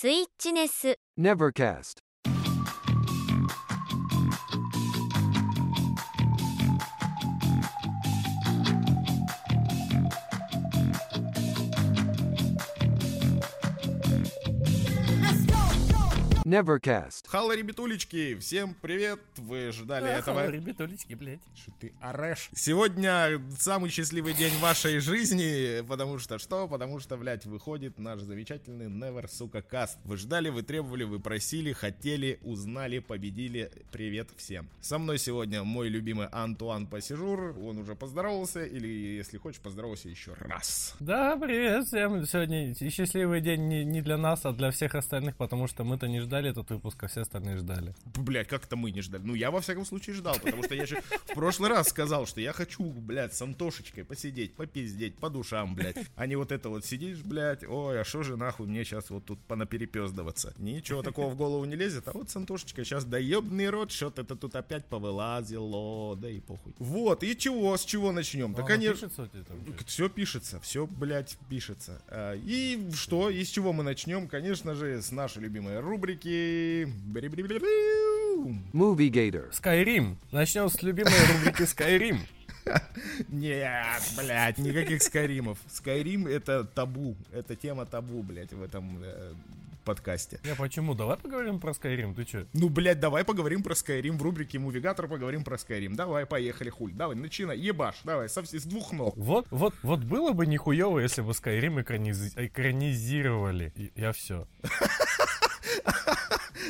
スイッチネス Nevercast. Nevercast. Хало, ребятулечки, всем привет! Вы ждали этого? Ребятулечки, блядь. Что ты орешь? Сегодня самый счастливый день вашей жизни, потому что что? Потому что, блядь, выходит наш замечательный Never, сука, каст. Вы ждали, вы требовали, вы просили, хотели, узнали, победили. Привет всем. Со мной сегодня мой любимый Антуан Пассижур. Он уже поздоровался, или, если хочешь, поздоровался еще раз. Да, привет всем. Сегодня счастливый день не, не для нас, а для всех остальных, потому что мы-то не ждали этот выпуск, а все остальные ждали. Блять, как это мы не ждали? Ну, я во всяком случае ждал, потому что я же в прошлый раз сказал, что я хочу, блядь, с Антошечкой посидеть, попиздеть, по душам, блядь. А не вот это вот сидишь, блядь, ой, а что же нахуй мне сейчас вот тут понаперепездываться? Ничего такого в голову не лезет, а вот с Антошечкой сейчас да ебный рот, что-то это тут опять повылазило, да и похуй. Вот, и чего, с чего начнем? Да, конечно... Все пишется, все, блядь, пишется. А, И что, и с чего мы начнем? Конечно же, с нашей любимой рубрики. Бри-бри-бри-бри. Movie Gator. Skyrim. Начнем с любимой рубрики Skyrim. Нет, блядь, никаких скайримов. Скайрим это табу, это тема табу, блядь, в этом э, подкасте. Я почему? Давай поговорим про Skyrim, ты чё? Ну, блядь, давай поговорим про Скайрим в рубрике Мувигатор, поговорим про Скайрим. Давай, поехали, хуль. Давай, начинай, ебаш, давай, со, вс- с двух ног. Вот, вот, вот было бы нихуево, если бы Skyrim экраниз- экранизировали. И- Я все.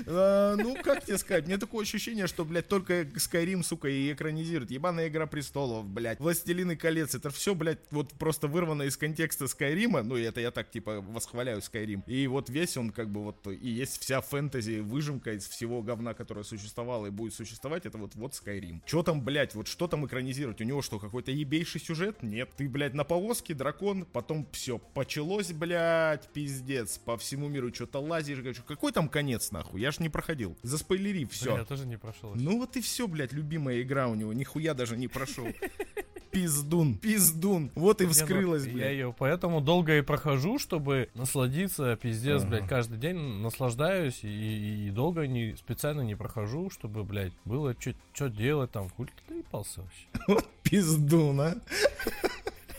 Э, ну, как тебе сказать, мне такое ощущение, что, блядь, только Skyrim, сука, и экранизирует. Ебаная Игра Престолов, блядь, Властелины колец, это все, блядь, вот просто вырвано из контекста Скайрима, ну, это я так, типа, восхваляю Скайрим. И вот весь он, как бы, вот, и есть вся фэнтези, выжимка из всего говна, которое существовало и будет существовать, это вот, вот Скайрим. Че там, блядь, вот что там экранизировать? У него что, какой-то ебейший сюжет? Нет. Ты, блядь, на повозке, дракон, потом все, почалось, блядь, пиздец, по всему миру что-то лазишь, какой там конец, нахуй? Я ж не проходил. Заспойлери, все. Я тоже не прошел. Ну вот и все, блядь, любимая игра у него, нихуя даже не прошел. Пиздун, пиздун. Вот и ну, вскрылась, Я блядь. ее поэтому долго и прохожу, чтобы насладиться, пиздец, блядь, каждый день наслаждаюсь и, долго не, специально не прохожу, чтобы, блядь, было что делать там, хуй ты доебался вообще. Пиздун, а.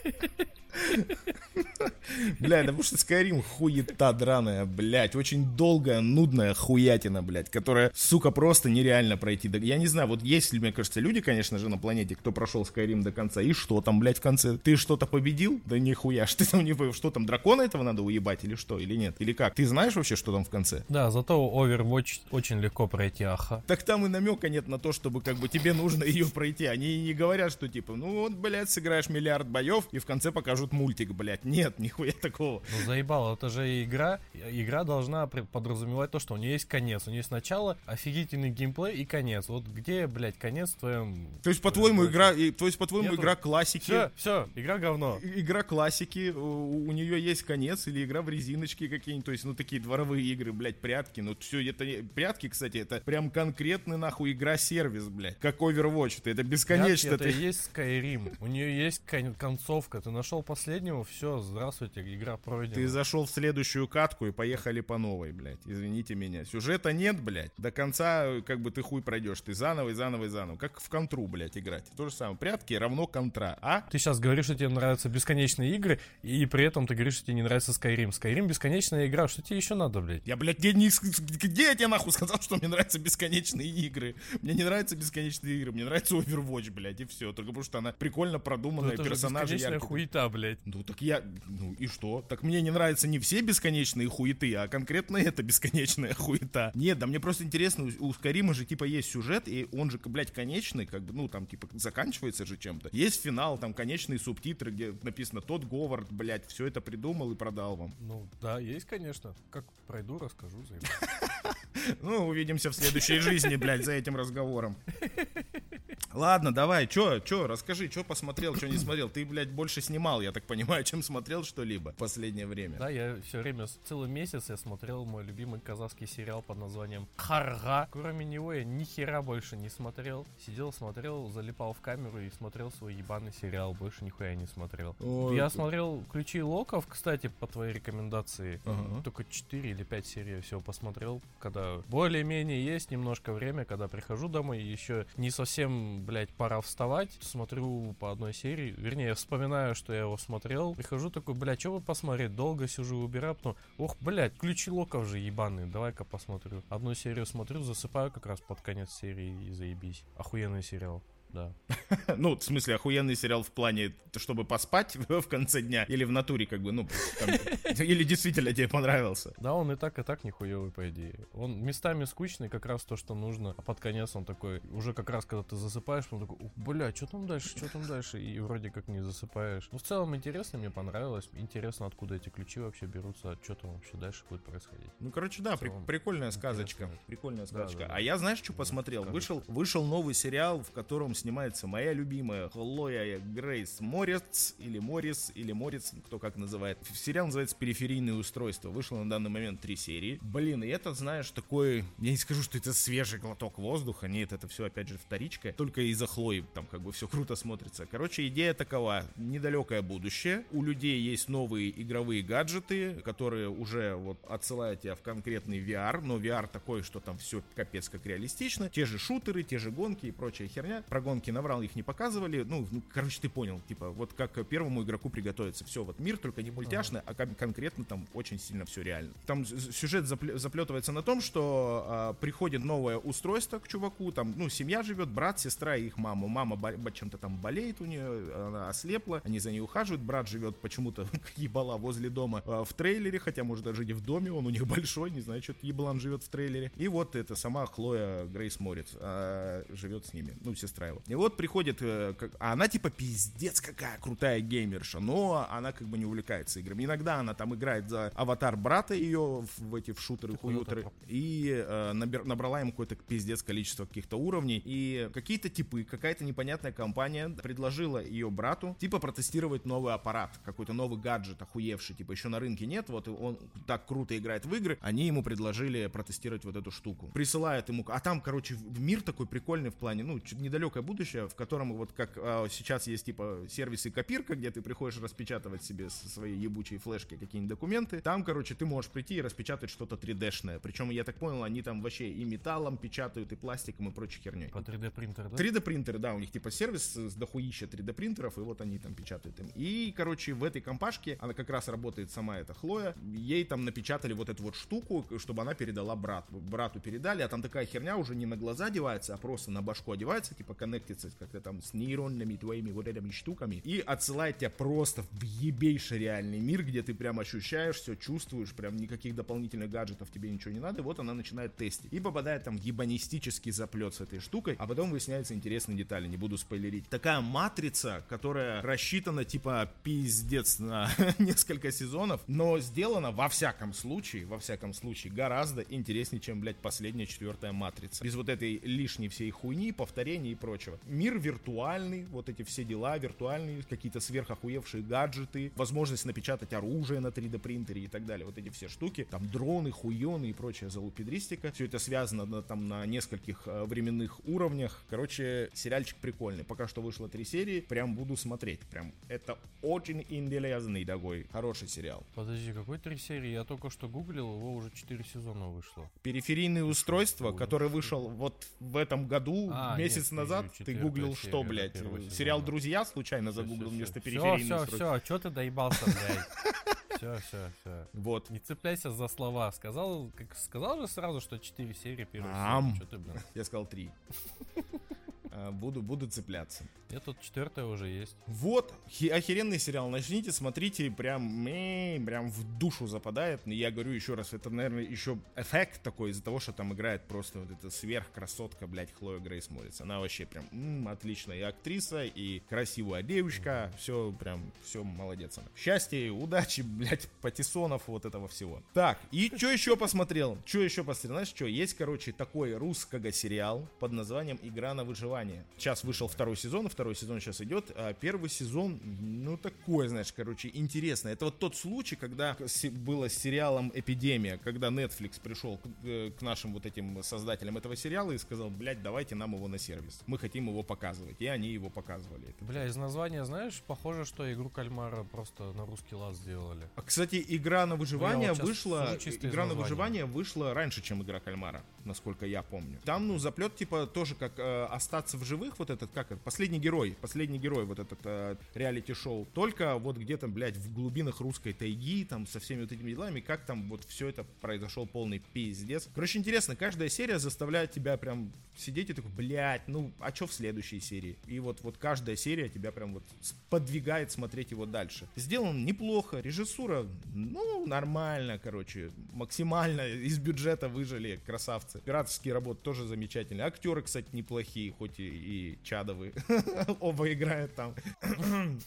Блядь, потому что Skyrim хуета драная, блядь, очень долгая, нудная хуятина, блядь, которая, сука, просто нереально пройти. Я не знаю, вот есть ли, мне кажется, люди, конечно же, на планете, кто прошел Skyrim до конца, и что там, блядь, в конце? Ты что-то победил? Да нихуя, ж ты там не что там, дракона этого надо уебать или что, или нет? Или как? Ты знаешь вообще, что там в конце? Да, зато Overwatch очень легко пройти, аха. Так там и намека нет на то, чтобы как бы тебе нужно ее пройти. Они не говорят, что типа, ну вот, блядь, сыграешь миллиард боев и в конце покажут мультик, блядь. Нет, нихуя такого. Ну заебало, это же игра. Игра должна подразумевать то, что у нее есть конец. У нее есть начало, офигительный геймплей и конец. Вот где, блядь, конец в твоем... То есть, по-твоему, игра, и- то есть, по-твоему, игра классики. Все, все, игра говно. Игра классики, у, у нее есть конец, или игра в резиночке какие-нибудь, то есть, ну, такие дворовые игры, блядь, прятки, ну, все, это, прятки, кстати, это прям конкретный, нахуй, игра-сервис, блядь, как Overwatch, это бесконечно, это ты- есть Skyrim. У нее есть кон- концовка. Ты нашел последнего, все, здравствуйте, игра пройдена. Ты зашел в следующую катку и поехали по новой, блядь. Извините меня. Сюжета нет, блядь. До конца, э, как бы ты хуй пройдешь. Ты заново и заново и заново. Как в контру, блядь, играть. То же самое. Прятки равно контра. А? Ты сейчас говоришь, что тебе нравятся бесконечные игры, и при этом ты говоришь, что тебе не нравится Skyrim. Skyrim бесконечная игра, что тебе еще надо, блядь? Я, блядь, где, не, где я тебе нахуй сказал, что мне нравятся бесконечные игры? Мне не нравятся бесконечные игры. Мне нравится Overwatch, блядь, и все. Только потому что она прикольно Ну, продуманная, персонажи яркие. хуета, блядь. Ну так я, ну и что? Так мне не нравятся не все бесконечные хуеты, а конкретно это бесконечная хуета. Нет, да мне просто интересно, у, у Скарима же типа есть сюжет, и он же, блядь, конечный, как бы, ну там типа заканчивается же чем-то. Есть финал, там конечные субтитры, где написано тот Говард, блядь, все это придумал и продал вам. Ну, да, есть, конечно. Как пройду, расскажу. заебал. Ну, увидимся в следующей жизни, блядь, за этим разговором. Ладно, давай, чё, чё, расскажи, чё посмотрел, чё не смотрел. Ты, блядь, больше снимал, я так понимаю, чем смотрел что-либо в последнее время. Да, я все время, целый месяц я смотрел мой любимый казахский сериал под названием Харга. Кроме него я ни хера больше не смотрел. Сидел, смотрел, залипал в камеру и смотрел свой ебаный сериал. Больше нихуя не смотрел. Ой, я смотрел Ключи Локов, кстати, по твоей рекомендации. Ага. Только 4 или 5 серий я всего посмотрел, когда более-менее есть немножко время, когда прихожу домой, еще не совсем, блядь, пора вставать, смотрю по одной серии, вернее, вспоминаю, что я его смотрел, прихожу такой, блядь, что бы посмотреть, долго сижу, убираю, потом, ох, блядь, ключи локов же ебаные, давай-ка посмотрю. Одну серию смотрю, засыпаю как раз под конец серии и заебись. Охуенный сериал. Да. Ну, в смысле, охуенный сериал в плане, чтобы поспать в конце дня, или в натуре, как бы, ну, там, или действительно тебе понравился. Да, он и так, и так нихуевый, по идее. Он местами скучный, как раз то, что нужно, а под конец он такой, уже как раз, когда ты засыпаешь, он такой, «Ух, бля, что там дальше, что там дальше, и вроде как не засыпаешь. Ну, в целом интересно, мне понравилось. Интересно, откуда эти ключи вообще берутся, что там вообще дальше будет происходить. Ну, короче, да, при- прикольная сказочка. интересно. Прикольная сказочка. да, да. А я, знаешь, что посмотрел? Вышел, вышел новый сериал, в котором снимается моя любимая Хлоя Грейс Морец, или Морис, или Морец, кто как называет. Сериал называется «Периферийные устройства». Вышло на данный момент три серии. Блин, и это, знаешь, такой... Я не скажу, что это свежий глоток воздуха. Нет, это все, опять же, вторичка. Только из-за Хлои там как бы все круто смотрится. Короче, идея такова. Недалекое будущее. У людей есть новые игровые гаджеты, которые уже вот отсылают тебя в конкретный VR. Но VR такой, что там все капец как реалистично. Те же шутеры, те же гонки и прочая херня. Про гонки наврал, их не показывали. Ну, короче, ты понял. Типа, вот как первому игроку приготовиться. Все, вот мир только не мультяшный, а кон- конкретно там очень сильно все реально. Там сюжет запле- заплетывается на том, что а, приходит новое устройство к чуваку. Там, ну, семья живет, брат, сестра и их мама. Мама бо- чем-то там болеет у нее, она ослепла, они за ней ухаживают. Брат живет почему-то ебала возле дома а, в трейлере, хотя может даже не в доме, он у них большой, не знаю, что-то еблан живет в трейлере. И вот это сама Хлоя Грейс Морец а, живет с ними, ну, сестра его. И вот приходит, э, а она типа пиздец какая крутая геймерша, но она как бы не увлекается играми. Иногда она там играет за аватар брата ее в, эти в шутеры, куда-то хуютеры, и э, набер- набрала ему какое-то пиздец количество каких-то уровней, и какие-то типы, какая-то непонятная компания предложила ее брату, типа, протестировать новый аппарат, какой-то новый гаджет охуевший, типа, еще на рынке нет, вот и он так круто играет в игры, они ему предложили протестировать вот эту штуку. Присылают ему, а там, короче, мир такой прикольный в плане, ну, чуть недалекое будущее, в котором вот как а, сейчас есть, типа, сервисы копирка, где ты приходишь распечатывать себе со своей ебучей флешки какие-нибудь документы, там, короче, ты можешь прийти и распечатать что-то 3D-шное, причем, я так понял, они там вообще и металлом печатают, и пластиком, и прочей херней. По 3D принтер, да? 3D принтеры, да, у них типа сервис с дохуища 3D принтеров, и вот они там печатают им. И, короче, в этой компашке, она как раз работает сама эта Хлоя, ей там напечатали вот эту вот штуку, чтобы она передала брату. Брату передали, а там такая херня уже не на глаза одевается, а просто на башку одевается, типа коннектится как-то там с нейронными твоими вот этими штуками, и отсылает тебя просто в ебейший реальный мир, где ты прям ощущаешь, все чувствуешь, прям никаких дополнительных гаджетов тебе ничего не надо, и вот она начинает тестить. И попадает там в ебанистический заплет с этой штукой, а потом выясняются интересные детали, не буду спойлерить. Такая матрица, которая рассчитана типа пиздец на несколько сезонов, но сделана во всяком случае, во всяком случае, гораздо интереснее, чем, блядь, последняя четвертая матрица. Без вот этой лишней всей хуйни, повторений и прочего. Мир виртуальный, вот эти все дела виртуальные, какие-то сверхохуевшие гаджеты, возможность напечатать оружие на 3D принтере и так далее. Вот эти все штуки, там дроны, хуёны и прочая залупедристика. Все это связано на, там на нескольких э, временных уровнях. Короче, сериальчик прикольный. Пока что вышло три серии, прям буду смотреть. Прям это очень интересный такой хороший сериал. Подожди, какой три серии? Я только что гуглил, его уже 4 сезона вышло. Периферийные устройства, Ой, который вышел вот в этом году, А, месяц нет, назад, ты гуглил что, блядь? Э, сериал «Друзья» случайно загуглил вместо периферийной Все, все, все, что ты доебался, блядь? Все, все, все. Вот. Не цепляйся за слова. Сказал, как сказал же сразу, что 4 серии первой серии. Что ты, блин? Я сказал 3. Буду, буду цепляться. Нет, тут четвертая уже есть. Вот, охеренный сериал. Начните, смотрите, прям, прям в душу западает. Я говорю еще раз, это, наверное, еще эффект такой из-за того, что там играет просто вот эта сверхкрасотка, блядь, Хлоя Грейс Морец. Она вообще прям м, отличная и актриса, и красивая девочка. Все прям, все молодец она. Счастья, удачи, блядь, патиссонов, вот этого всего. Так, и что еще посмотрел? Что еще посмотрел? Знаешь, что? Есть, короче, такой русского сериал под названием «Игра на выживание». Выживания. Сейчас вышел второй сезон, и второй сезон сейчас идет. А первый сезон, ну, такой, знаешь, короче, интересно. Это вот тот случай, когда было с сериалом «Эпидемия», когда Netflix пришел к, э, к нашим вот этим создателям этого сериала и сказал, блядь, давайте нам его на сервис. Мы хотим его показывать. И они его показывали. Бля, из названия, знаешь, похоже, что игру кальмара просто на русский лад сделали. А, Кстати, игра на выживание вот вышла. Игра на выживание вышла раньше, чем игра кальмара, насколько я помню. Там, ну, заплет, типа, тоже как э, остаться в живых, вот этот, как это, последний герой, последний герой, вот этот э, реалити-шоу. Только вот где-то, блядь, в глубинах русской тайги, там, со всеми вот этими делами, как там вот все это произошел полный пиздец. Короче, интересно, каждая серия заставляет тебя прям сидеть и такой, блядь, ну, а что в следующей серии? И вот, вот каждая серия тебя прям вот подвигает смотреть его дальше. Сделан неплохо, режиссура, ну, нормально, короче, максимально из бюджета выжили, красавцы. Операторские работы тоже замечательные. Актеры, кстати, неплохие, хоть и, и чадовые. Оба играют там.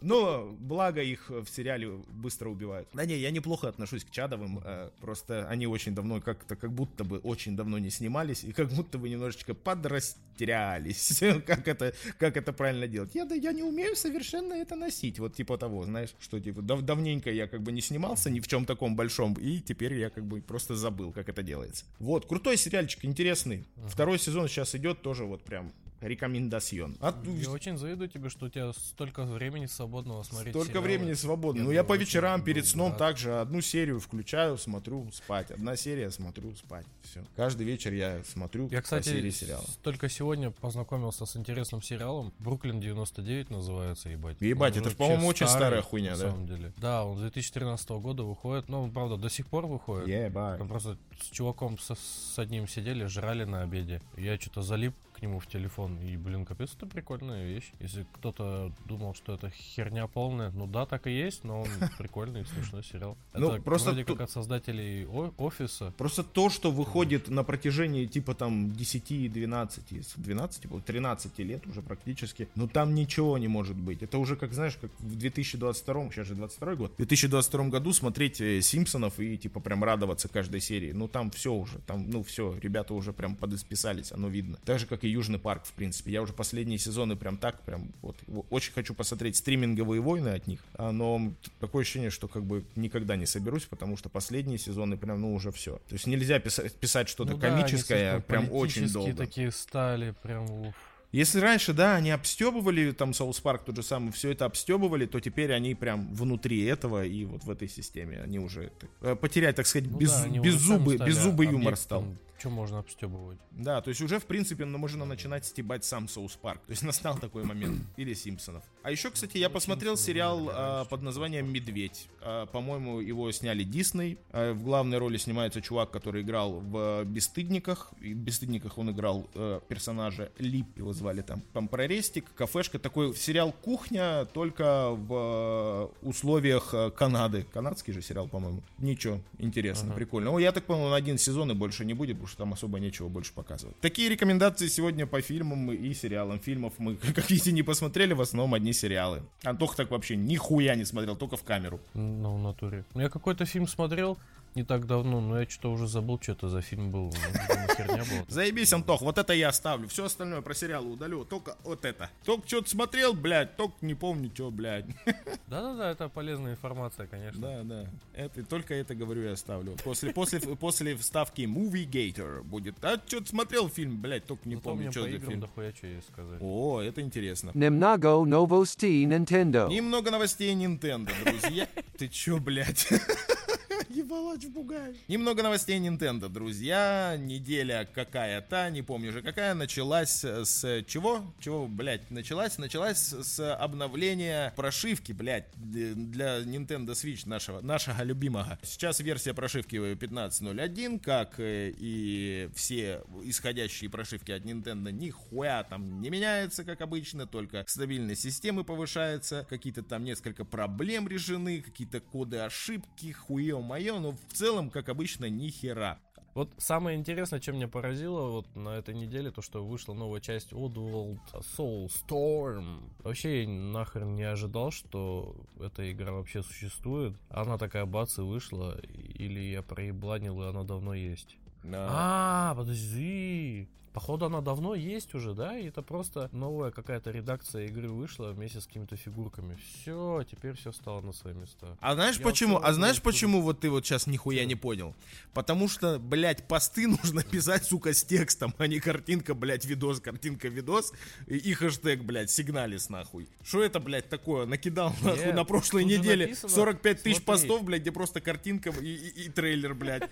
Но благо их в сериале быстро убивают. Да не, я неплохо отношусь к Чадовым, э, просто они очень давно, как-то как будто бы очень давно не снимались, и как будто бы немножечко подрастерялись. как, это, как это правильно делать? Я, да, я не умею совершенно это носить, вот типа того, знаешь, что типа дав- давненько я как бы не снимался ни в чем таком большом, и теперь я как бы просто забыл, как это делается. Вот, крутой сериальчик, интересный. Второй сезон сейчас идет тоже вот прям рекомендацион. А ту- Я очень завидую тебе, что у тебя столько времени свободного смотреть Столько сериалы. времени свободно. Я Ну, я по вечерам перед сном рад. также одну серию включаю, смотрю, спать. Одна серия, смотрю, спать. Все. Каждый вечер я смотрю Я, по кстати, серии сериала. только сегодня познакомился с интересным сериалом. Бруклин 99 называется, ебать. Ебать, Он это, по-моему, очень старый, старая хуйня, на да? самом деле. Да, он с 2013 года выходит. Ну, он, правда, до сих пор выходит. Ебать. Там просто с чуваком со- с одним сидели, жрали на обеде. Я что-то залип к нему в телефон. И, блин, капец, это прикольная вещь. Если кто-то думал, что это херня полная, ну да, так и есть, но он прикольный, смешной сериал. Ну, Это просто вроде как от создателей офиса. Просто то, что выходит на протяжении типа там 10, 12, с 12, типа, 13 лет уже практически, ну там ничего не может быть. Это уже как, знаешь, как в 2022, сейчас же 22 год, в 2022 году смотреть э, Симпсонов и типа прям радоваться каждой серии. Ну там все уже, там, ну все, ребята уже прям подисписались, оно видно. Так же, как и Южный парк, в принципе. Я уже последние сезоны прям так, прям вот, очень хочу посмотреть стриминговые войны от них, а, но такое ощущение, что как бы никогда не соберусь, потому что последние сезоны прям, ну, уже все. То есть нельзя писать, писать что-то Ну да, комическое слишком прям очень долго. такие стали, прям уф. Если раньше, да, они обстебывали, там, Соус Парк тот же самый, все это обстебывали, то теперь они прям внутри этого и вот в этой системе они уже так, э, потеряли, так сказать, Ну без, да, беззубый, беззубый юмор стал. Что можно обстебывать? Да, то есть уже, в принципе, ну, можно начинать стебать сам Соус Парк. То есть настал такой момент. Или Симпсонов. А еще, кстати, я посмотрел Симпсоны сериал а, под названием «Медведь». А, По-моему, его сняли Дисней. А, В главной роли снимается чувак, который играл в «Бесстыдниках». И в «Бесстыдниках» он играл э, персонажа Лип, его звали там. Там про рестик, кафешка. Такой сериал «Кухня», только в э, условиях э, Канады. Канадский же сериал, по-моему. Ничего, интересно, Ага. прикольно. Ну, я так понял, он один сезон и больше не будет, потому что там особо нечего больше показывать. Такие рекомендации сегодня по фильмам и сериалам. Фильмов мы, как видите, не посмотрели, в основном одни сериалы. Антох так вообще нихуя не смотрел, только в камеру. Ну, в натуре. Я какой-то фильм смотрел не так давно, но я что-то уже забыл, что это за фильм был. Ну, видимо, херня была. Заебись, Антох, вот это я оставлю. Все остальное про сериалы удалю, только вот это. Только что-то смотрел, блядь, только не помню, что, блядь. Да-да-да, это полезная информация, конечно. Да, да. Это, только это говорю и оставлю. После, после, после вставки Movie Gator будет. А что-то смотрел фильм, блядь, только не Зато помню, что за фильм. дохуя что есть сказать. О, это интересно. Немного новостей Nintendo. Немного новостей Nintendo, друзья. Ты чё, блядь? Ебалать в. Немного новостей Nintendo, друзья. Неделя какая-то, не помню уже какая, началась с чего? Чего, блядь, началась? Началась с обновления прошивки, блядь, для Nintendo Switch нашего, нашего любимого. Сейчас версия прошивки 15.01, как э, и все исходящие прошивки от Nintendo, нихуя там не меняется, как обычно, только стабильность системы повышается, какие-то там несколько проблем решены, какие-то коды ошибки, хуе мое, но в целом, как обычно, ни хера. Вот самое интересное, чем меня поразило вот на этой неделе, то, что вышла новая часть Oddworld Soulstorm. Вообще я нахрен не ожидал, что эта игра вообще существует. Она такая бац и вышла, или я проебланил, и она давно есть. А, подожди. Походу она давно есть уже, да? И это просто новая какая-то редакция игры вышла вместе с какими-то фигурками. Все, теперь все стало на свои места. А знаешь Я почему? вот А знаешь почему вот ты вот сейчас нихуя не понял? Потому что, блядь, посты нужно писать, сука, с текстом, а не картинка, блядь, видос, картинка, видос и, и хэштег, блядь, сигналис нахуй. Что это, блядь, такое? Накидал нахуй Нет, на прошлой неделе написано, 45 тысяч смотри. постов, блядь, где просто картинка и, и- и трейлер, блядь.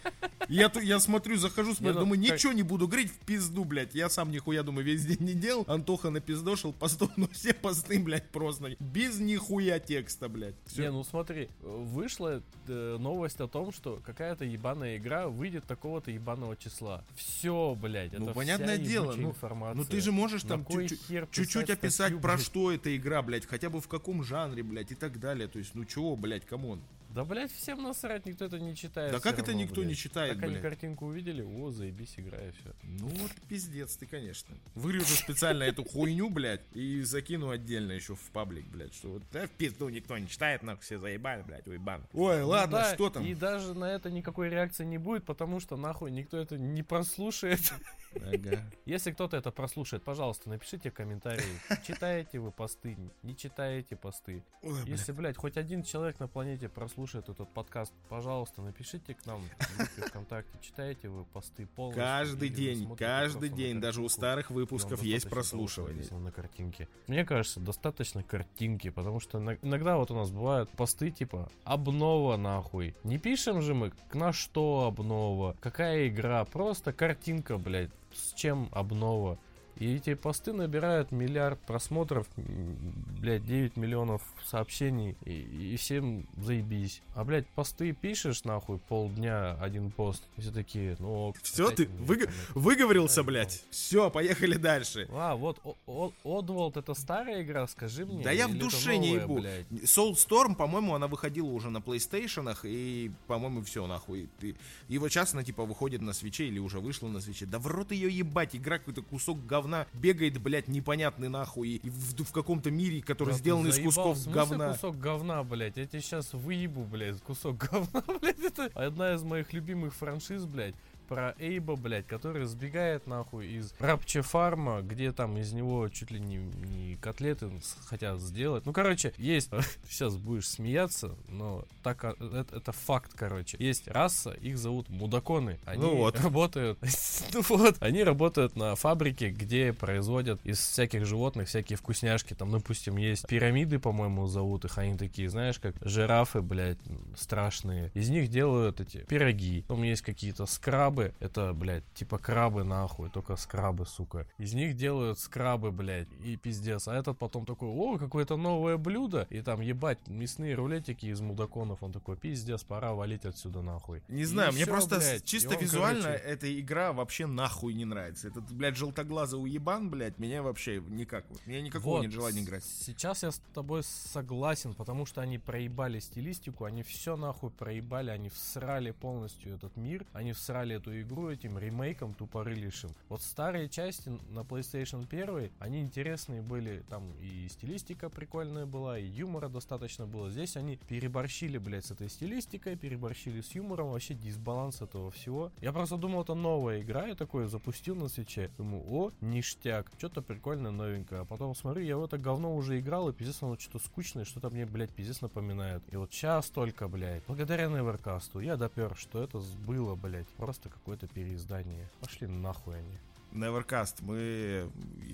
Я, я смотрю, захожу, смотрю, ну, думаю, ничего не буду говорить, в пизду, блядь. Я сам нихуя, думаю, весь день не делал. Антоха напиздошил постов, но все посты, блядь, просто без нихуя текста, блядь. Всё. Не, ну смотри, вышла э, новость о том, что какая-то ебаная игра выйдет такого-то ебаного числа. Все, блядь, это Ну, вся понятное дело, ебучая ну, информация. Ну ты же можешь там чуть-чуть описать, статью, про блядь? что эта игра, блядь, хотя бы в каком жанре, блядь, и так далее. То есть, ну чего, блядь, come on. Да, блядь, всем насрать, никто это не читает. Да как это равно, никто не блядь. читает, Так они блядь? картинку увидели, о, заебись, играй, все. Ну вот пиздец ты, конечно. Вырежу специально эту хуйню, блядь, и закину отдельно еще в паблик, блядь, что вот да, в пизду никто не читает, нахуй все заебали, блядь, уебан. Ой, ладно, Ну да, что там? И даже на это никакой реакции не будет, потому что нахуй никто это не прослушает. Ага. Если кто-то это прослушает, пожалуйста, напишите комментарии. Читаете вы посты, не читаете посты. Ой. Если, блядь, хоть один человек на планете прослушает этот подкаст, пожалуйста, напишите к нам в ВКонтакте, читаете вы посты полностью. Каждый день, каждый день, даже у старых выпусков есть прослушивание. на картинке. Мне кажется, достаточно картинки, потому что иногда вот у нас бывают посты типа обнова нахуй. Не пишем же мы, на что обнова, какая игра, просто картинка, блядь, с чем обнова. И эти посты набирают миллиард просмотров, блядь, 9 миллионов сообщений, и, и всем заебись. А, блядь, посты пишешь, нахуй, полдня один пост, все такие, ну Все, ты выго- коммент. выговорился, блядь. Все, поехали дальше. А, вот, Oddworld это старая игра, скажи мне. Да я в душе не ебу. Soulstorm, по-моему, она выходила уже на PlayStation, и, по-моему, все нахуй. И, и вот сейчас она, типа, выходит на свече или уже вышла на свече. Да в рот ее ебать, игра какой-то кусок говна бегает, блядь, непонятный нахуй. И в, в каком-то мире, который Да сделан из кусков в смысле говна. кусок говна, блядь? Я тебе сейчас выебу, блядь, кусок говна, блядь. Это одна из моих любимых франшиз, блядь. Про Эйба, блядь, который сбегает нахуй из Рапче Фарма, где там из него чуть ли не, не котлеты хотят сделать. Ну, короче, есть, сейчас будешь смеяться, но так а, это, это факт, короче. Есть раса, их зовут мудаконы. Они Ну вот. работают, ну вот, они работают на фабрике, где производят из всяких животных всякие вкусняшки. Там, допустим, есть пирамиды, по-моему, зовут их. Они такие, знаешь, как жирафы, блядь, страшные. Из них делают эти пироги. Потом есть какие-то скрабы. Это, блядь, типа крабы нахуй, только скрабы, сука. Из них делают скрабы, блядь, и пиздец. А этот потом такой, о, какое-то новое блюдо. И там, ебать, мясные рулетики из мудаконов. Он такой, пиздец, пора валить отсюда нахуй. Не И знаю, мне всё, просто блядь. чисто И он, визуально короче, эта игра вообще нахуй не нравится. Этот, блядь, желтоглазый уебан, блядь, меня вообще никак. вот, Меня никакого Вот, нет желания играть. Сейчас я с тобой согласен, потому что они проебали стилистику, они все нахуй проебали, они всрали полностью этот мир, они всрали эту игру этим ремейком тупорылейшим. Вот старые части на PlayStation 1, они интересные были, там и стилистика прикольная была, и юмора достаточно было. Здесь они переборщили, блядь, с этой стилистикой, переборщили с юмором, вообще дисбаланс этого всего. Я просто думал, это новая игра, я такой запустил на свече, думаю, о, ништяк, что-то прикольное, новенькое. А потом смотрю, я в это говно уже играл, и пиздец оно что-то скучное, что-то мне, блядь, пиздец напоминает. И вот сейчас только, блядь, благодаря Неверкасту я допер, что это было, блядь, просто какое-то переиздание. Пошли нахуй они. Nevercast, мы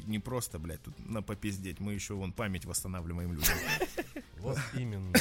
не просто, блядь, тут на попиздеть, мы еще вон память восстанавливаем людям. Вот именно.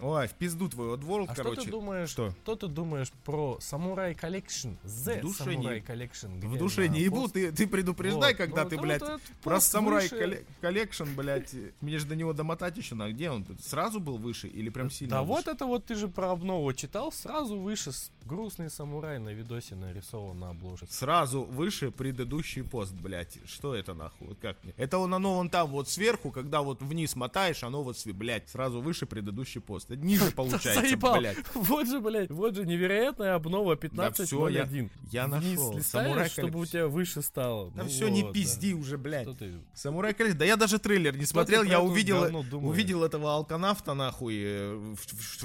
Ой, в пизду твою Oddworld, А что короче. ты думаешь, Что? что ты думаешь про Samurai Collection? The В душе Samurai не- Collection. В душе не ебу, пост- ты, ты предупреждай, Вот, когда ну, ты, вот блядь, этот про Samurai выше. Collection, блядь, мне же до него домотать еще надо. Где он? Сразу был выше или прям сильно Да выше? вот это вот ты же про обнову читал, сразу выше грустный самурай на видосе нарисован на обложке. Сразу выше предыдущий пост, блядь. Что это нахуй? Вот как мне? Это он, оно вон там вот сверху, когда вот вниз мотаешь, оно вот, блядь, сразу выше предыдущий пост. Просто. Ниже получается, блядь. Вот же, блядь, вот же невероятная обнова 15.01. я Вниз нашел. листаешь, Самурай чтобы у тебя выше стало. Да Ну все, не пизди да. уже, блядь. Самурай коллекция. Да я даже трейлер не смотрел, я это увидел, увидел этого алканавта, нахуй, э,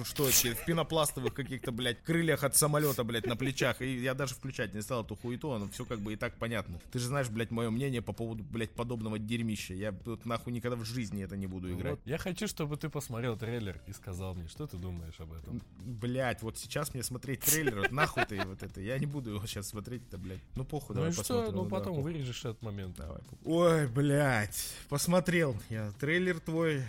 что эти, в пенопластовых каких-то, блядь, крыльях от самолета, блядь, на плечах. И я даже включать не стал эту хуету, оно все как бы и так понятно. Ты же знаешь, блядь, мое мнение по поводу, блядь, подобного дерьмища. Я вот нахуй никогда в жизни это не буду играть. Вот, я хочу, чтобы ты посмотрел трейлер и сказал мне, что ты думаешь об этом. Блять, вот сейчас мне смотреть трейлер, нахуй ты вот это. Я не буду его сейчас смотреть, это, блядь. Ну похуй, Ну давай посмотрим. Ну да, потом вырежешь этот момент. Давай. Ой, блядь, посмотрел я трейлер твой.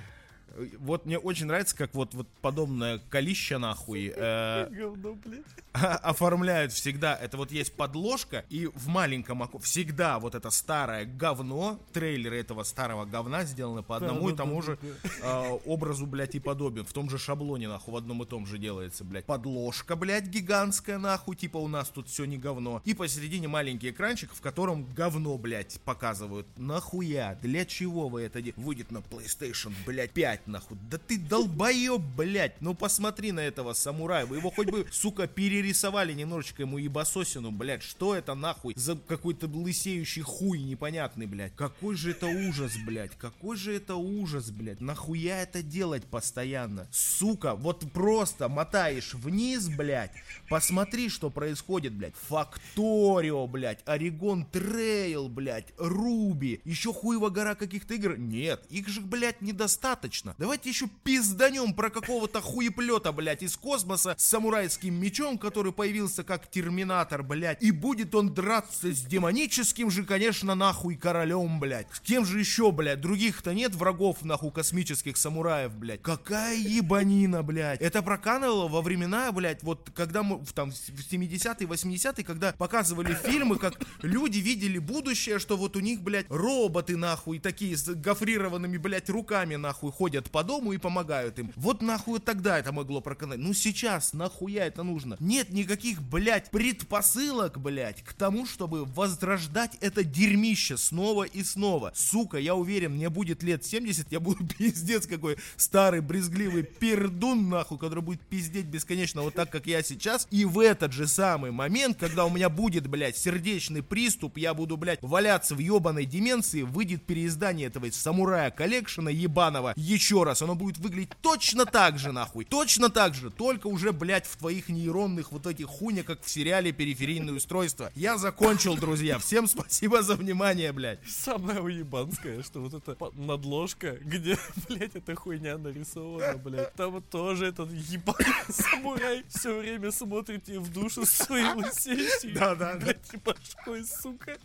Вот мне очень нравится, как вот, вот подобное колища нахуй э, Говно, оформляют всегда. Это вот есть подложка, и в маленьком оку всегда вот это старое говно, трейлеры этого старого говна сделаны по одному и тому же э, образу, блядь, и подобен. В том же шаблоне, нахуй, в одном и том же делается, блядь. Подложка, блядь, гигантская, нахуй, типа у нас тут все не говно. И посередине маленький экранчик, в котором говно, блядь, показывают. Нахуя? Для чего вы это делаете? Выйдет на PlayStation, блядь, 5, нахуй. Да ты долбоеб, блядь. Ну посмотри на этого самурая. Вы его хоть бы, сука, перерисовали немножечко ему ебасосину, блядь. Что это нахуй за какой-то лысеющий хуй непонятный, блядь. Какой же это ужас, блядь. Какой же это ужас, блядь. Нахуя это делать постоянно? Сука, вот просто мотаешь вниз, блядь. Посмотри, что происходит, блядь. Factorio, блядь. Oregon Trail, блядь. Ruby. Еще хуево гора каких-то игр. Нет, их же, блядь, недостаточно. Давайте еще пизданем про какого-то хуеплета, блядь, из космоса с самурайским мечом, который появился как терминатор, блядь. И будет он драться с демоническим же, конечно, нахуй королем, блядь. С кем же еще, блядь? Других-то нет врагов, нахуй, космических самураев, блядь. Какая ебанина, блядь. Это проканывало во времена, блядь, вот когда мы в, там в 70-е, 80-е, когда показывали фильмы, как люди видели будущее, что вот у них, блядь, роботы, нахуй, такие с гофрированными, блядь, руками, нахуй, ходят по дому и помогают им. Вот нахуй тогда это могло проканать. Ну сейчас, нахуя это нужно? Нет никаких, блядь, предпосылок, блядь, к тому, чтобы возрождать это дерьмище снова и снова. Сука, я уверен, мне будет лет 70, я буду пиздец какой старый, брезгливый пердун, нахуй, который будет пиздеть бесконечно вот так, как я сейчас. И в этот же самый момент, когда у меня будет, блядь, сердечный приступ, я буду, блядь, валяться в ебаной деменции, выйдет переиздание этого самурая коллекшена ебаного еще раз. Оно будет выглядеть точно так же, нахуй. Точно так же, только уже, блядь, в твоих нейронных вот этих хуйня, как в сериале «Периферийное устройство». Я закончил, друзья. Всем спасибо за внимание, блядь. Самое уебанское, что вот эта надложка, где, блядь, эта хуйня нарисована, блядь. Там вот тоже этот ебаный самурай все время смотрит тебе в душу своей лысеющей, Да-да-да. блядь, башкой, сука.